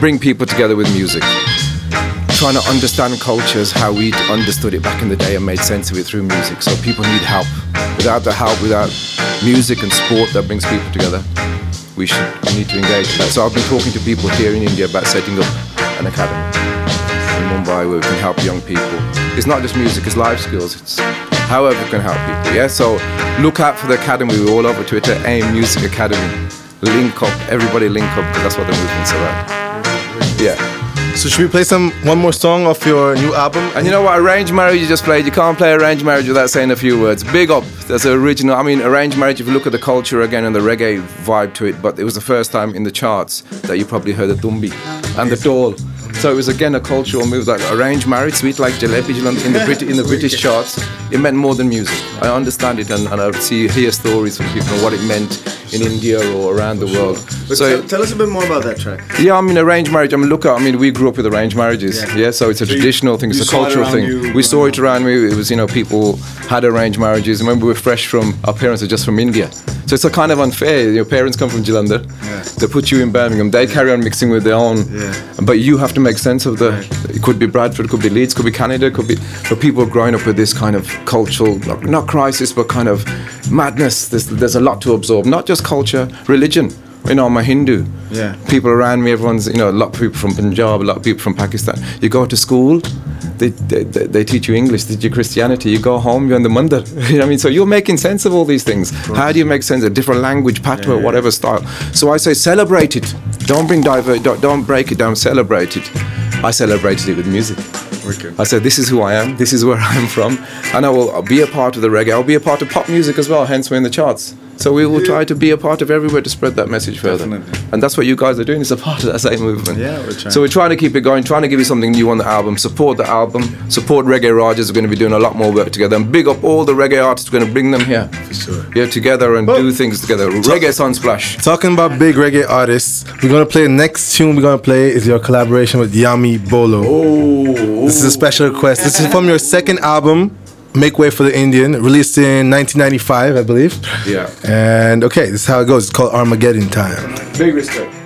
bring people together with music. Trying to understand cultures, how we understood it back in the day and made sense of it through music. So people need help. Without the help, without music and sport that brings people together, we should we need to engage. So I've been talking to people here in India about setting up an academy in Mumbai where we can help young people. It's not just music, it's life skills. It's however we can help people. Yeah. So look out for the academy. We're all over Twitter. AIM Music Academy. Link up. Everybody link up because that's what the movement's about. Yeah. So should we play some one more song off your new album? And you know what? Arranged marriage you just played. You can't play arranged marriage without saying a few words. Big up. There's an original. I mean, arranged marriage. If you look at the culture again and the reggae vibe to it, but it was the first time in the charts that you probably heard the tumbi and the dhol. So it was again a cultural move like arranged marriage, sweet like jalebi in the Brit- in the British charts. It meant more than music. I understand it and, and I see hear stories from people on what it meant in India or around the world. But So tell, tell us a bit more about that track. yeah, I mean arranged marriage. I mean, look, I mean, we grew up with arranged marriages. Yeah. Yeah, so it's a So you- traditional thing. It's a cultural thing. you we saw it around me. It was, you know, people had arranged marriages. Remember, we were fresh from our parents are just from India, so it's a kind of unfair. Your parents come from Jalandhar. Yeah. They put you in Birmingham. They carry on mixing with their own. Yeah. But you have to make sense of the. It could be Bradford, could be Leeds, could be Canada, could be. But people are growing up with this kind of cultural, not, not crisis, but kind of madness. There's, there's a lot to absorb. Not just culture, religion. You know, I'm a Hindu. Yeah. People around me, everyone's, you know, a lot of people from Punjab, a lot of people from Pakistan. You go to school, they, they, they, teach you English, they teach you Christianity. You go home, you're in the mandir. You know what I mean? So you're making sense of all these things. How do you make sense of different language, patwa, whatever style? So I say celebrate it. Don't bring divert, don't, don't break it down, celebrate it. I celebrated it with music. I said, this is who I am, this is where I'm from, and I'll be a part of the reggae. I'll be a part of pop music as well, hence we're in the charts. So we will try to be a part of everywhere to spread that message further. Definitely. And that's what you guys are doing, It's a part of that same movement. Yeah, we're trying. So we're trying to keep it going, trying to give you something new on the album, support the album, support Reggae Rajas. We're going to be doing a lot more work together, and big up all the reggae artists. We're going to bring them here. For sure. Yeah, together and do things together. Reggae Sunsplash. Talking about big reggae artists, we're gonna play the next tune we're gonna play is your collaboration with Yami Bolo. Oh, this is a special request. This is from your second album, Make Way for the Indian, released in 1995, I believe. Yeah. And okay, this is how it goes. It's called Armageddon Time. Big respect.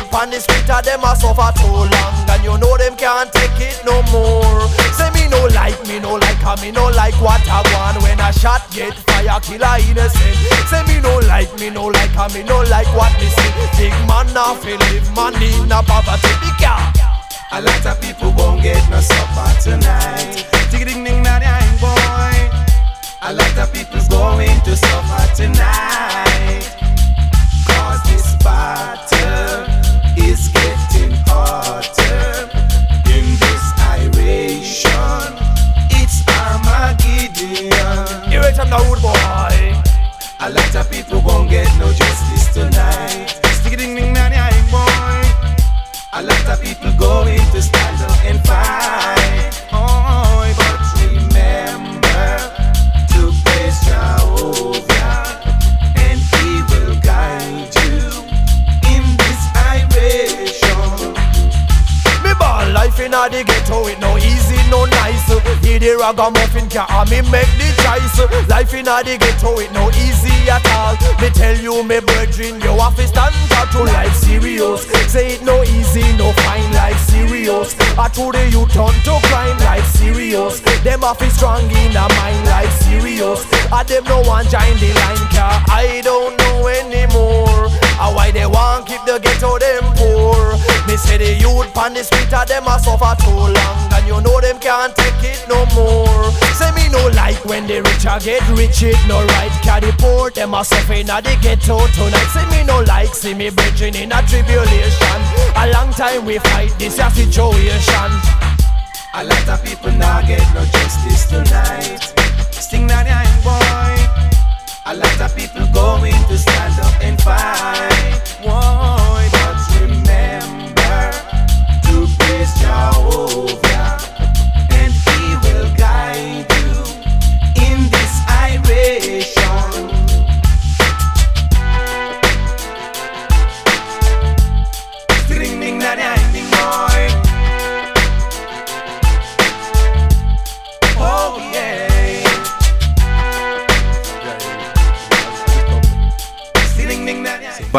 Youth pan the street of them a suffer too long. And you know them can't take it no more. Say me no like, me no like, and me no like what I want. When a shot get fire, kill a innocent. Say me no like, me no like, and me no like what me see Big man now feel live money in a poverty. Because A lot of people won't get no supper tonight. Dig ding ding na boy. A lot of people's going to suffer tonight lot of people won't get no justice tonight. Ding ding na boy. A lot of people going the ragamuffin can me make the choice. Life in the ghetto it no easy at all. Me tell you me brethren you have to stand up to life serious. Say it no easy, no fine life serious. I to the youth turn to crime life serious. Them have to strong in a mind life serious. I them no one join the line car I don't know anymore And why they want keep the ghetto them poor Me say the youth pan the street of them a suffer too long And you know them can't take it no more Say me no like when the rich a get rich it no right Cause the poor them a suffer in a the ghetto tonight Say me no like see me brethren in a tribulation A long time we fight this a situation A lot of people now get no justice tonight. Sting that young boy. A lot of people going to stand up and fight. Why? But remember to praise Jehovah,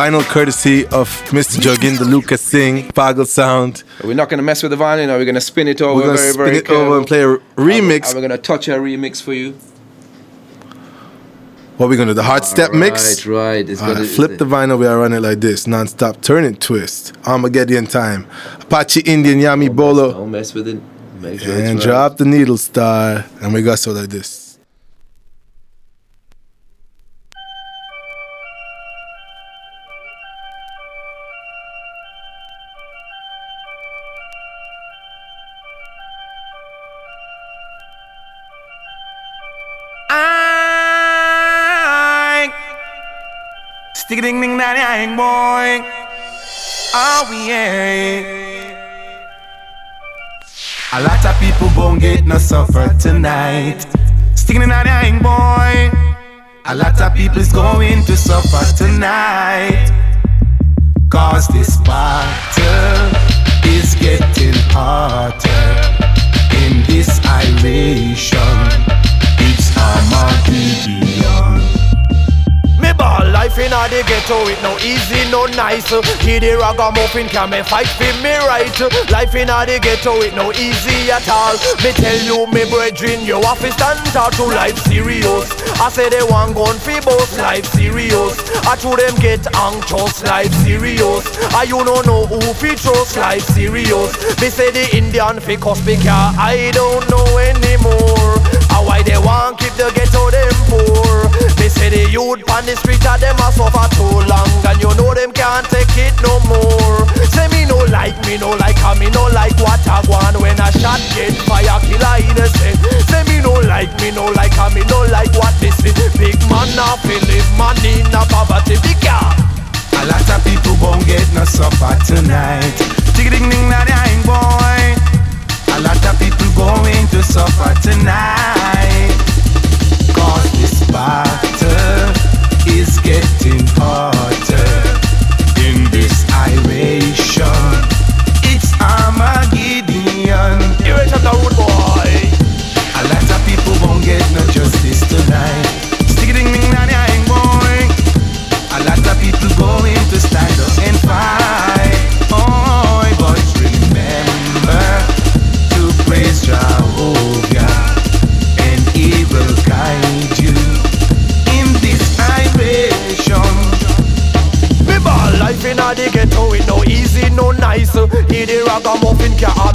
Vinyl courtesy of Mr. Joginda Lucas Singh, Pagal Sound. We're not going to mess with the violin, or we're going to spin it over We're gonna spin very it over and play a remix. And we're going to touch a remix for you. What are we gonna do? The hard step mix? Right, right. It's gonna- flip the vinyl, we are running like this, non-stop, turn it, twist, Armageddon time, Apache Indian Yami Bolo, Don't mess with it. Make sure it's and right. drop the needle star, and we got so like this. Young boy. Oh yeah. A lot of people won't get no suffer tonight. Sticking in that young boy. A lot of people's going to suffer tonight. Cause this battle is getting harder in this iration. It's Armageddon. Me ball. Life in a the ghetto it no easy, no nice. Hear the ragamuffin can me fight for me right? Life in a the ghetto it no easy at all. Me tell you me brethren you have to stand to life serious. I say they want gun fi boss life serious. I to them get anxious life serious. I you no know who fi trust life serious. Me say the Indian fi cause because I don't know anymore why they want keep the ghetto them poor? They say the youth on the street of them a suffer too long And you know them can't take it no more. Say me no like, me no like, and me no like what I want. When a shot get fire, kill a innocent Say me no like, me no like, and me no like what this is Big man now feel money a poverty. Because A lot of people won't get no supper tonight. Dig ding ding that young boy. A lot of people going to suffer tonight. Cause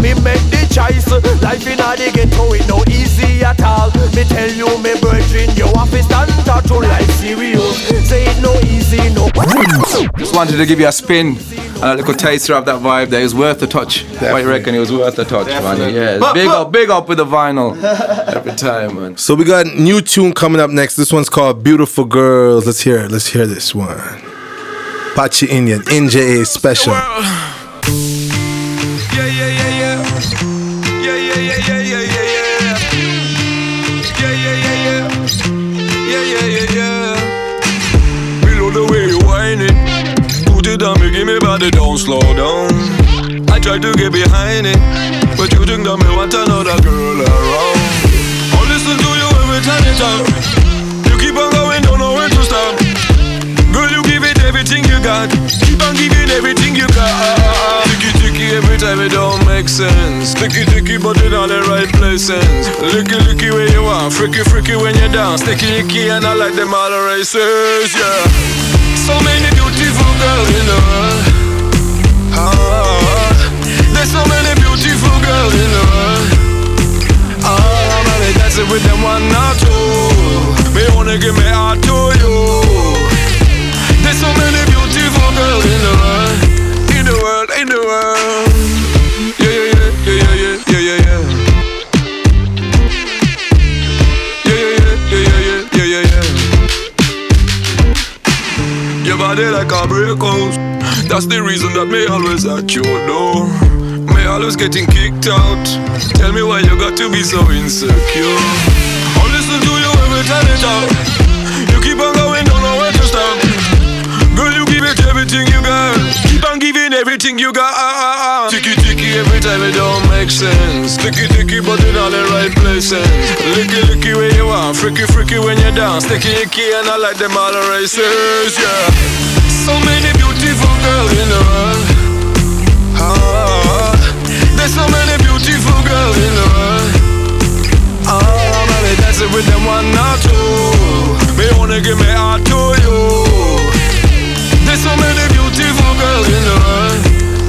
me make the choice. Life in a the ghetto it no easy at all. Me tell you, me virgin, you have to stand up to life serious. Say it no easy, no. Just wanted to give you a spin and a little taster of that vibe there. It was worth the touch. What you reckon? It was worth the touch, man. Yeah, But- big but- up, big up with the vinyl every time, man. So we got new tune coming up next. This one's called Beautiful Girls. Let's hear it. Let's hear this one. Pachi Indian, NJA special. Yeah, yeah, yeah, yeah. Yeah, yeah, yeah, yeah, yeah, yeah, yeah. Yeah, yeah, yeah, yeah. Yeah, yeah, yeah, yeah. The way you give me body, don't slow down. I try to get behind it, but you think that me want another girl around. I'll listen to you every time you talk. You keep on going, don't know when to stop. Girl, you give it everything you got. Keep on giving everything you got. Ticky every time it don't make sense. Ticky ticky, but in all the right places. Licky licky where you are. Freaky freaky when you dance. Sticky icky and I like them all the races. Yeah. So many beautiful girls in the world. Ah, there's so many beautiful girls in the world. Ah, I'm only dancing with them one or two. Me wanna give me heart to you. There's so many beautiful girls in the world, in the world, in the world. Yeah, yeah, yeah, yeah, yeah, yeah, yeah, yeah. Yeah, yeah, yeah, yeah, yeah, yeah, yeah, yeah. Your body like a break house. That's the reason that me always at your door. Me always getting kicked out. Tell me why you got to be so insecure. I'll listen to you every time you talk. You keep on going, don't know when to stop. Girl, you give it everything you got. On giving everything you got. Ticky ticky every time it don't make sense. Ticky ticky, but in all the right places. Licky licky where you are. Freaky freaky when you dance. Sticky icky and I like them all the races. Yeah. So many beautiful girls in the world. Ah, there's so many beautiful girls in the world. Ah, only dancing with them one or two. Me wanna give me heart to you. So many beautiful girls in the world,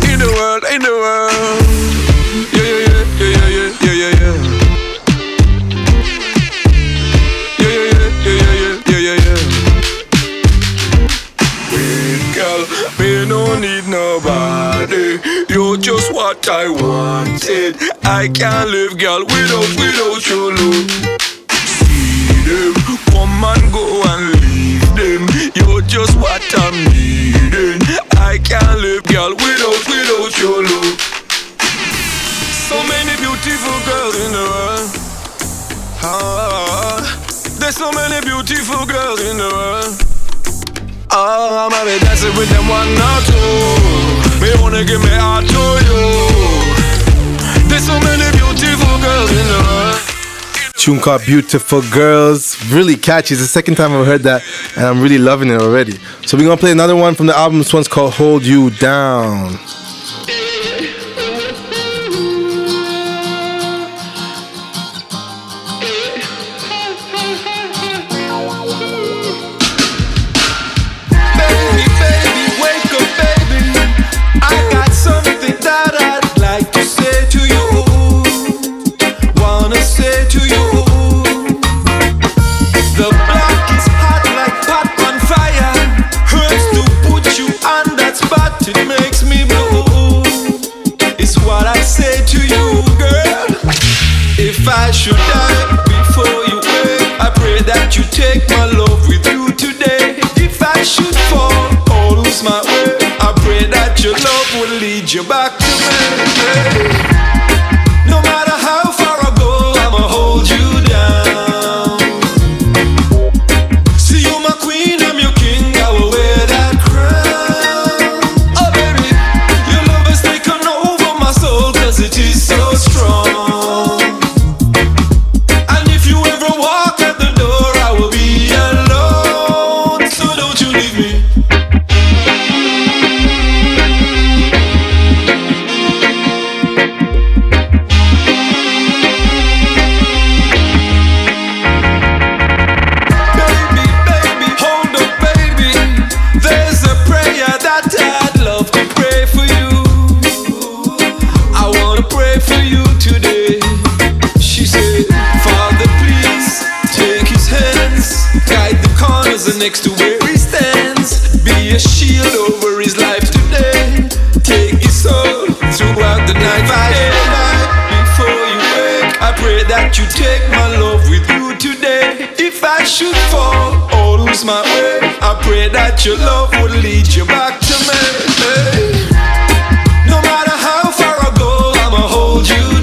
in the world, in the world. Yeah, yeah, yeah, yeah, yeah, yeah, yeah, yeah. Yeah, yeah, yeah, yeah, yeah, yeah, yeah, yeah. Wait, girl, me no need nobody. You're just what I wanted. I can't live, girl, without, without your love. See them, come and go and leave them. You're just what I'm needing. I can't live, girl, without, without your love. So many beautiful girls in the world. Ah, there's so many beautiful girls in the world. Ah, I'm only dancing with them one or two. Me wanna give me heart to you. There's so many beautiful girls in the world. Tune called Beautiful Girls. Really catchy. It's the second time I've heard that, and I'm really loving it already. So we're gonna play another one from the album. This one's called Hold You Down. Lead you back pray that your love would lead you back to me. No matter how far I go, I'ma hold you.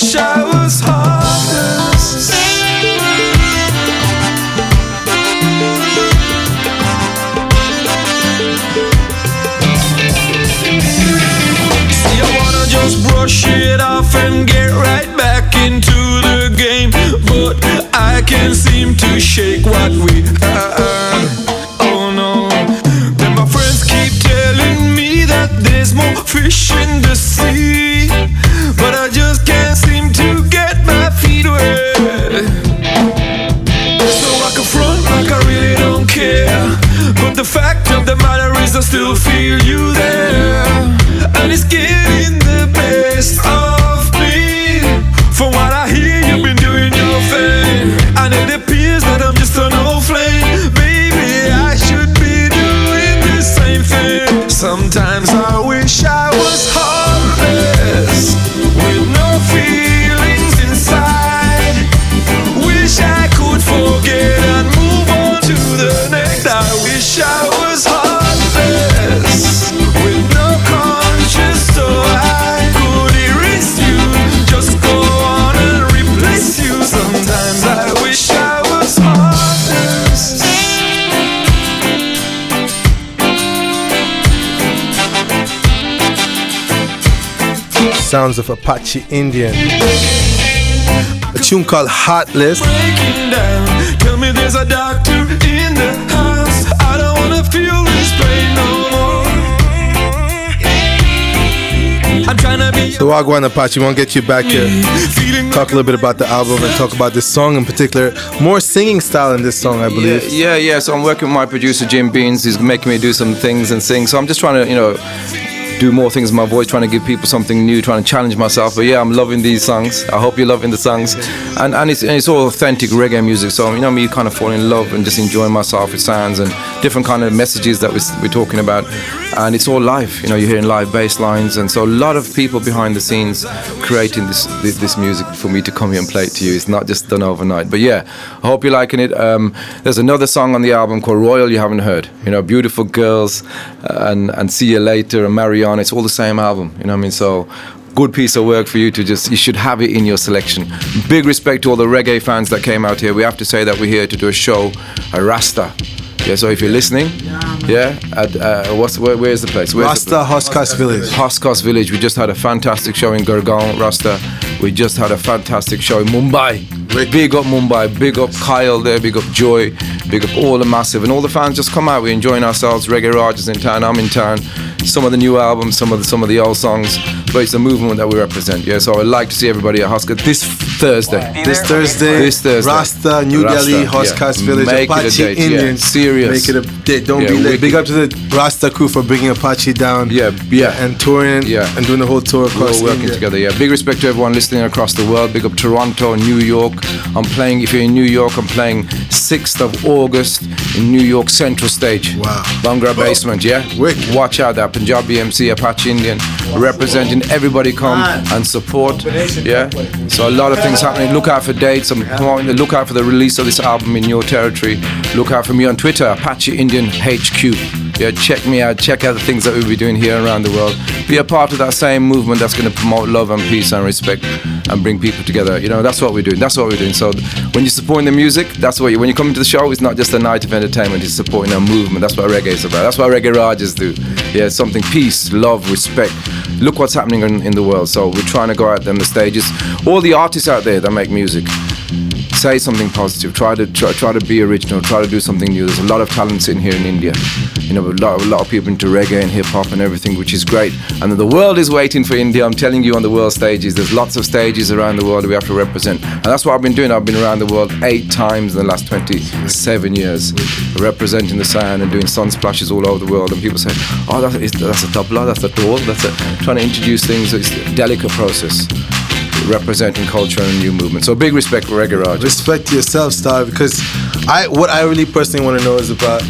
wish I was home. sounds of Apache Indian. A tune called Heartless. So Wagwan Apache, we want to get you back here. Talk a little bit about the album and talk about this song in particular. More singing style in this song, I believe. Yeah, yeah. yeah. So I'm working with my producer Jim Beans. He's making me do some things and sing. So I'm just trying to, you know, do more things with my voice, trying to give people something new, trying to challenge myself. But yeah, I'm loving these songs. I hope you're loving the songs, and and it's, and it's all authentic reggae music. So you know me, kind of falling in love and just enjoying myself with sounds and different kind of messages that we're, we're talking about, and it's all live. You know, you're hearing live bass lines, and so a lot of people behind the scenes creating this this, music for me to come here and play it to you. It's not just done overnight. But yeah, I hope you're liking it. Um, there's another song on the album called Royal you haven't heard. You know, beautiful girls, uh, and and see you later and Marion. It's all the same album. You know what I mean? So good piece of work for you to just you should have it in your selection big respect to all the reggae fans that came out here we have to say that we're here to do a show a rasta yeah so if you're listening yeah at uh, what's where, where's the place where's the Rasta Hauz Khas Village. Hauz Khas Village. We just had a fantastic show in Gurgaon, Rasta. We just had a fantastic show in Mumbai. Big up Mumbai, big up Kyle there, big up Joy, big up all the massive, and all the fans just come out. We're enjoying ourselves. Reggae Rajas in town. I'm in town. Some of the new albums, some of the some of the old songs, but it's a movement that we represent. Yeah, so I'd like to see everybody at Hauz Khas this Thursday. This Thursday, This Thursday. Rasta, New Rasta, Delhi, yeah. Village, Make it a Apache date, yeah. Indians. Serious. Make it a date. Don't Yeah, be late. wicked. Big up to the Rasta crew for bringing Apache down. Yeah, yeah. And touring Yeah. and doing the whole tour We're across all working India. together. Yeah, big respect to everyone listening across the world. Big up Toronto, New York. I'm playing. If you're in New York, I'm playing 6th of August in New York Central Stage. Wow. Bhangra Basement. Yeah. Wicked. Watch out, that Punjabi MC, Apache Indian, representing everybody. Come and support. Yeah. So a lot of things happening. Look out for dates. I'm promoting. Look out for the release of this album in your territory. Look out for me on Twitter, Apache Indian HQ. Yeah, check me out. Check out the things that we'll be doing here around the world. Be a part of that same movement that's going to promote love and peace and respect and bring people together. You know, that's what we're doing. That's what we're doing. So when you're supporting the music, that's what you. When you come into the show, it's not just a night of entertainment. It's supporting a movement. That's what reggae is about. That's what reggae rajas do. Yeah, something peace, love, respect. Look what's happening in, in the world. So we're trying to go out there on the stages. All the artists out there that make music say something positive. Try to try, try to be original. Try to do something new. There's a lot of talent sitting here in India. You know, a lot, a lot of people into reggae and hip hop and everything, which is great. And the world is waiting for India. I'm telling you, on the world stages, there's lots of stages around the world that we have to represent. And that's what I've been doing. I've been around the world eight times in the last 27 years, representing the sound and doing sun splashes all over the world. And people say, "Oh, that's, that's a tabla, that's a tool, that's a trying to introduce things. It's a delicate process." Representing culture and new movement. So big respect for Reggae respect yourself, Star, because I what I really personally want to know is about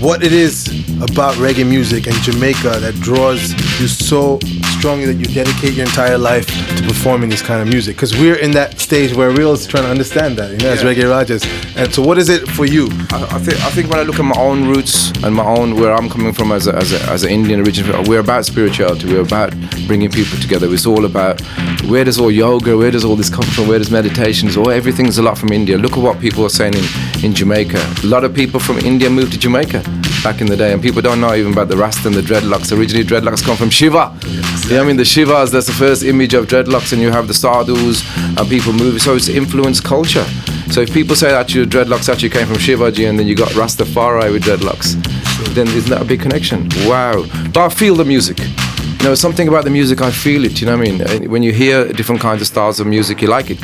what it is about reggae music and Jamaica that draws you so strongly that you dedicate your entire life to performing this kind of music. Because we're in that stage where we're also trying to understand that, you know, as Yeah. reggae Rajas. And so, what is it for you? I, I think I think when I look at my own roots and my own where I'm coming from as a, as a, as an Indian origin, we're about spirituality. We're about bringing people together. It's all about where does all yoga, where does all this come from? Where does meditation? All everything's a lot from India. Look at what people are saying in, in Jamaica. A lot of people from India moved to Jamaica back in the day, and people don't know even about the Rasta and the dreadlocks. Originally, dreadlocks come from Shiva. Yeah, I mean the Shivas. That's the first image of dreadlocks, and you have the sadhus and people moving. So it's influenced culture. So if people say that your dreadlocks actually came from Shivaji and then you got Rastafari with dreadlocks, then isn't that a big connection? Wow. But I feel the music. You know, something about the music, I feel it, you know what I mean? When you hear different kinds of styles of music, you like it.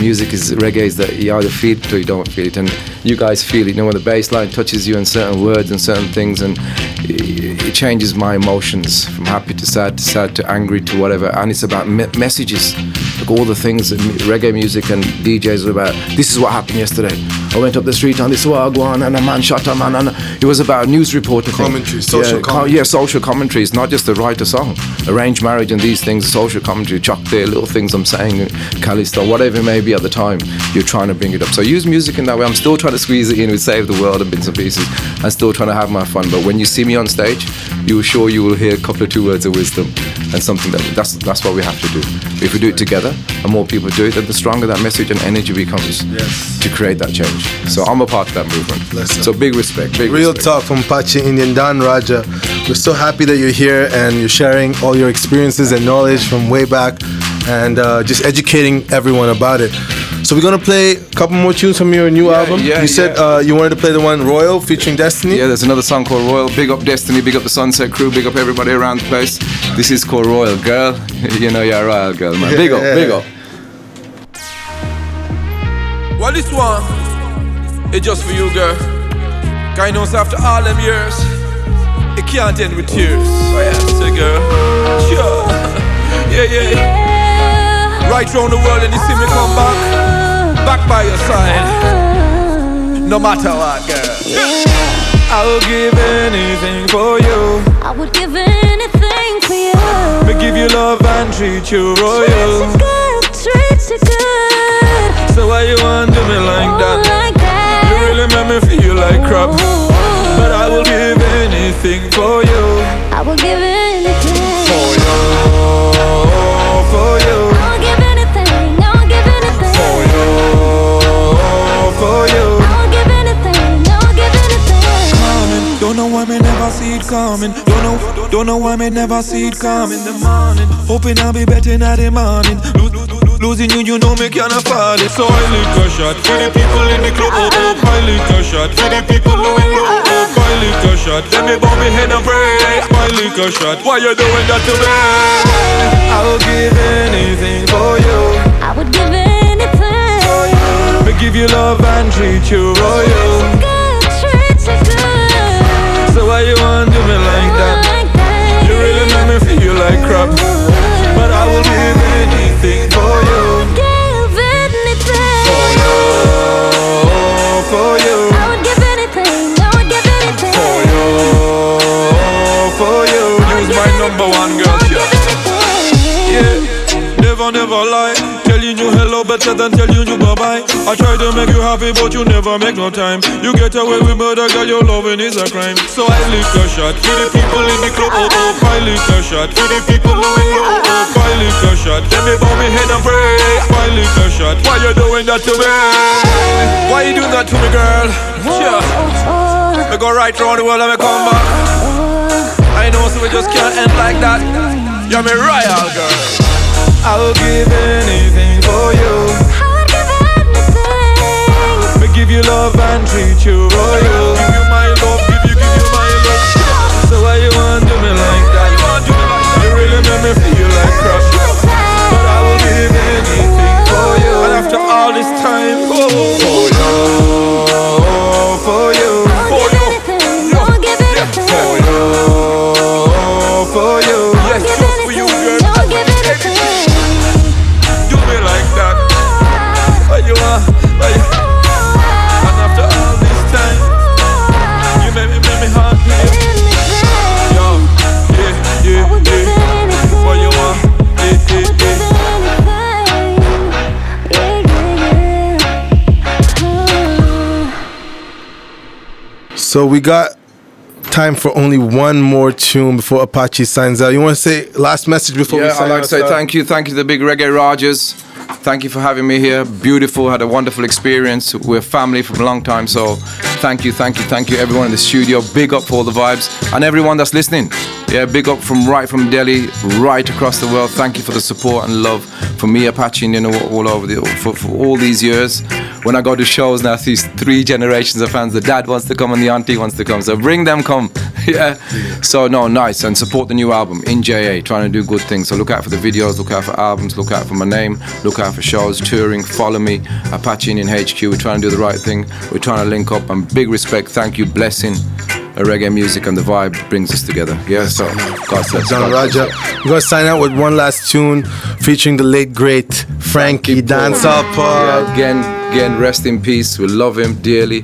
Music is, reggae is that you either feel it or you don't feel it. And you guys feel it, you know, when the bass line touches you in certain words and certain things, and it, it changes my emotions from happy to sad to sad to angry to whatever. And it's about me- messages. Like all the things that reggae music and DJs are about. This is what happened yesterday. I went up the street on this wagwan and a man shot a man. And it was about news reporter thing. Commentary, social yeah, commentary. yeah, social commentary. It's not just to write a song. Arranged marriage and these things, social commentary, Chok there, little things I'm saying, Callisto, whatever it may be at the time, you're trying to bring it up. So use music in that way. I'm still trying to squeeze it in with Save the World and bits and pieces. I'm still trying to have my fun. But when you see me on stage, you're sure you will hear a couple of two words of wisdom and something that that's that's what we have to do. If we do it together and more people do it, then the stronger that message and energy becomes to create that change. So I'm a part of that movement. So big respect, big Real respect. talk from Apache Indian Don Raja. We're so happy that you're here and you're sharing all your experiences and knowledge from way back. and uh, just educating everyone about it. So we're gonna play a couple more tunes from your new album. yeah, you said yeah. uh, you wanted to play the one Royal featuring Destiny. Yeah, there's another song called Royal. Big up Destiny, big up the Sunset Crew, big up everybody around the place. This is called Royal, girl. you know you're a royal girl, man. Big up, big up. What is one, it's just for you, girl. Cause you know, so after all them years, it can't end with tears. Oh, yeah. So, girl, sure. yeah, yeah. Right round the world, and you see me come back, back by your side. No matter what, girl. I will give anything for you. I would give anything for you. Me give you love and treat you royal. Treat you good, treat you good. So why you want to do me like that? Like that. You really make me feel like crap. But I will give anything for you. I will give anything. For you. For you. I'll give anything. I'll give anything. For you. For you. I'll give anything. I'll give anything. Coming. Don't know why me never see it coming. Don't know, don't know why me never see it coming. The morning, hoping I'll be better in the morning. Lo- lo- lo- Losing you, you know me can't afford it. So I lick a shot for the people in the club. Oh, oh, I lick a shot for the people who in love. Oh, oh, I lick a shot. Let me bow me head and pray. I lick a shot. Why you doing that to me? I will give anything for you. I would give anything. For you Me give you love and treat you royal. Good, treat you good. So why you want to do me like that? Like that. You really make me feel like crap. For you. Give anything. For you. Oh, for you. I would give anything. I would give anything. For you. Oh, for you. My number one girl, yeah. Yeah. Never, never lie. Telling you hello better than telling you bye bye. I try to make you happy, but you never make no time. You get away with murder, girl, your loving is a crime. So I lick a shot for the people in the club. Oh, oh, I lick a shot for the people who in love. Oh, oh, I lick a shot. Let me bow me head and pray. I lick a shot. Why you doing that to me? Why you doing that to me, girl? Sure. I go right round the world and I come back. I know, so we just can't end like that. You're my royal girl. I will give anything for you. I would give anything. Me give you love and treat you So we got time for only one more tune before Apache signs out. You want to say last message before we Yeah, sign I'd like to say thank you. Thank you to the big Reggae Rajas. Thank you for having me here. Beautiful, had a wonderful experience. We're family from a long time, so thank you, thank you, thank you, everyone in the studio. Big up for all the vibes and everyone that's listening. Yeah, big up from right from Delhi, right across the world. Thank you for the support and love for me, Apache, and you know, all over the for, for all these years. When I go to shows now, I see three generations of fans. The dad wants to come and the auntie wants to come, so bring them, come. yeah. So no, nice and support the new album in JA, trying to do good things. So look out for the videos, look out for albums, look out for my name, look out for shows, touring. Follow me, Apache Indian HQ. We're trying to do the right thing. We're trying to link up. And big respect, thank you, blessing. Reggae music and the vibe brings us together. Yeah, so God bless. Don. Raja. We're to sign out with one last tune featuring the late, great Frankie Dancehall Paul. Yeah, again, again, rest in peace. We love him dearly.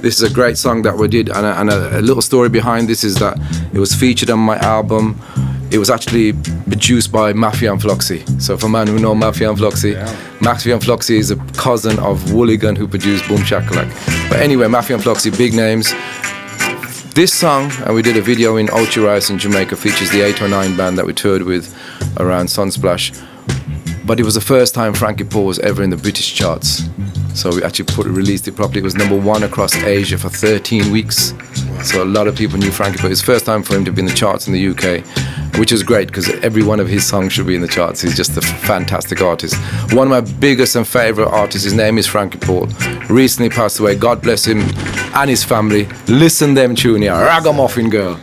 This is a great song that we did, and, a, and a, a little story behind this is that it was featured on my album. It was actually produced by Mafia and Fluxy. So, for man who know Mafia and Fluxy, Mafia and Fluxy is a cousin of Wooligan who produced Boom Shakalak. But anyway, Mafia and Fluxy, big names. This song, and we did a video in Ultra Rice in Jamaica, features the 809 band that we toured with around Sunsplash. But it was the first time Frankie Paul was ever in the British charts. So we actually put released it properly. It was number one across Asia for 13 weeks. So a lot of people knew Frankie, but it's first time for him to be in the charts in the UK, which is great because every one of his songs should be in the charts. He's just a fantastic artist. One of my biggest and favorite artists, his name is Frankie Paul. Recently passed away. God bless him and his family. Listen them tune here. Ragamuffin Girl.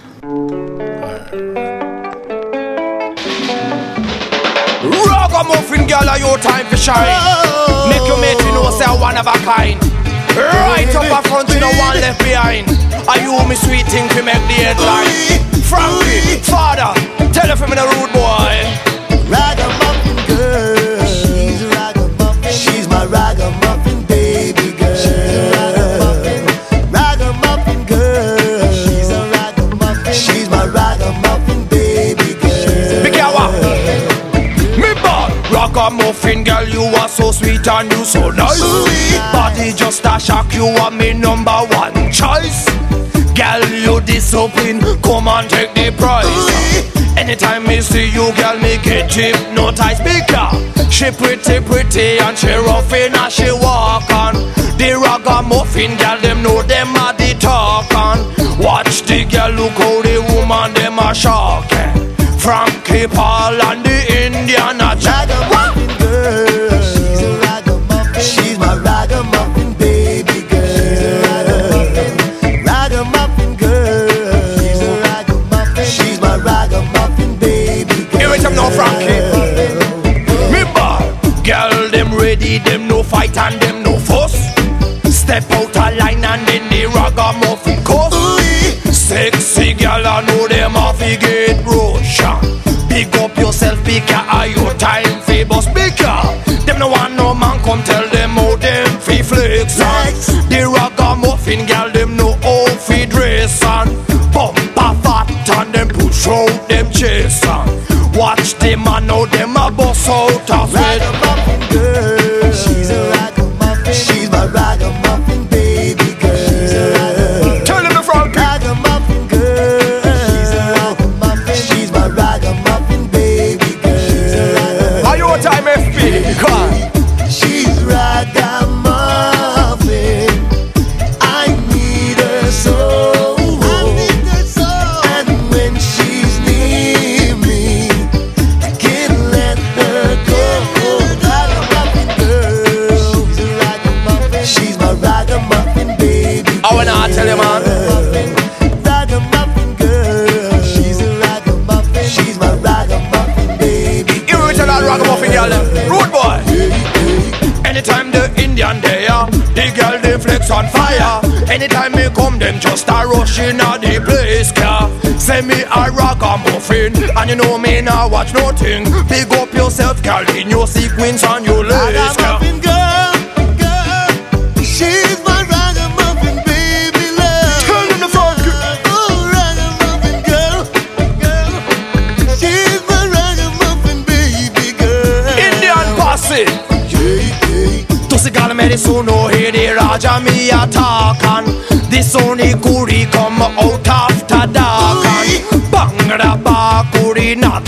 Time to shine. Make your mate you know say I'm one of a kind. Right up in front, you know one left behind. Are you me sweet thing to make the headline? Frankie, father, tell her from the rude boy. Ragamuffin Ragamuffin girl, you are so sweet and you so nice. Body just a shock, you are my number one choice. Girl, you discipline, come and take the prize Anytime me see you, girl, me get hypnotized. Because she pretty, pretty and she rough as she walk on. The ragamuffin girl, them know them are the talk on. Watch the girl, look how the woman, them are shocking. Frankie Paul and the Indiana Jack Ragamuffin girl. She's a ragamuffin. She's my ragamuffin baby girl. Ragamuffin girl. She's a ragamuffin. She's my ragamuffin baby girl. Here it come now, Frankie. Me ball, girl, them ready, them no fight and them no fuss. Step out a line and then the ragamuffin cuss. Sexy girl, I know them off get Russian. Pick up yourself, pick a your time bust bigger. Them no want no man come tell them how them fi flex on. The ragamuffin girl, them no how fi dress on. Bumper fat and them push out them chest on. Watch them man now them a bust out of it. Anytime me come, them just a rush in a the place, car. Say me a ragamuffin, and you know me now watch nothing. Pick up yourself, girl, in your sequence and your lace, car. Girl, girl. She's my ragamuffin baby love. The. Oh, ragamuffin girl, girl. She's my ragamuffin baby girl. Indian posse. Tu si calme di sono here the Raja mi attackan This only kuri come out after dark and Bhangra bakuri natsari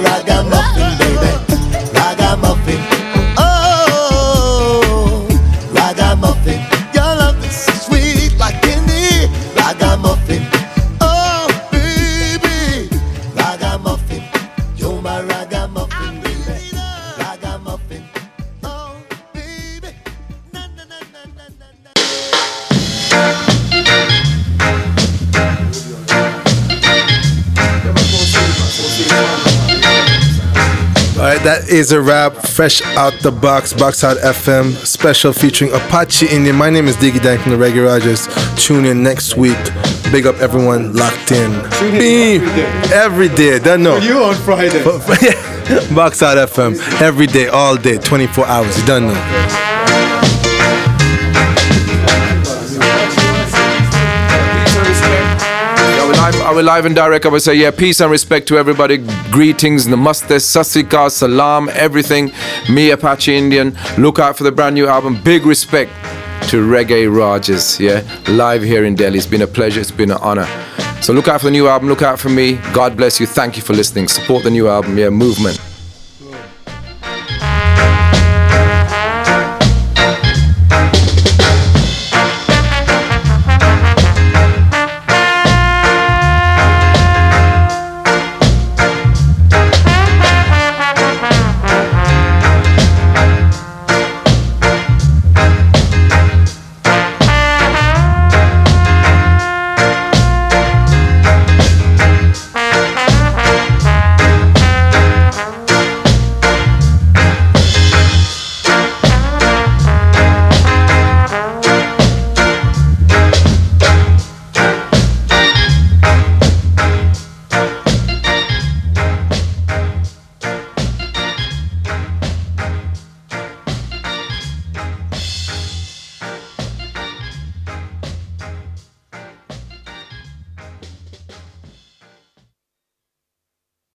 my. Ragamuffin, is a rap, fresh out the box, Box Out FM, special featuring Apache Indian. My name is Diggy Dank from the Reggae Rajas. Tune in next week. Big up everyone locked in. Beam. Every day. Don't know. you on Friday. Box Out FM. Every day, all day, 24 hours. You don't know. I will, live, I will live and direct. I will say, yeah, peace and respect to everybody. Greetings, namaste, sasika, salam, everything. Me, Apache Indian. Look out for the brand new album. Big respect to Reggae Rajas. Yeah, live here in Delhi. It's been a pleasure. It's been an honor. So look out for the new album. Look out for me. God bless you. Thank you for listening. Support the new album. Yeah, movement.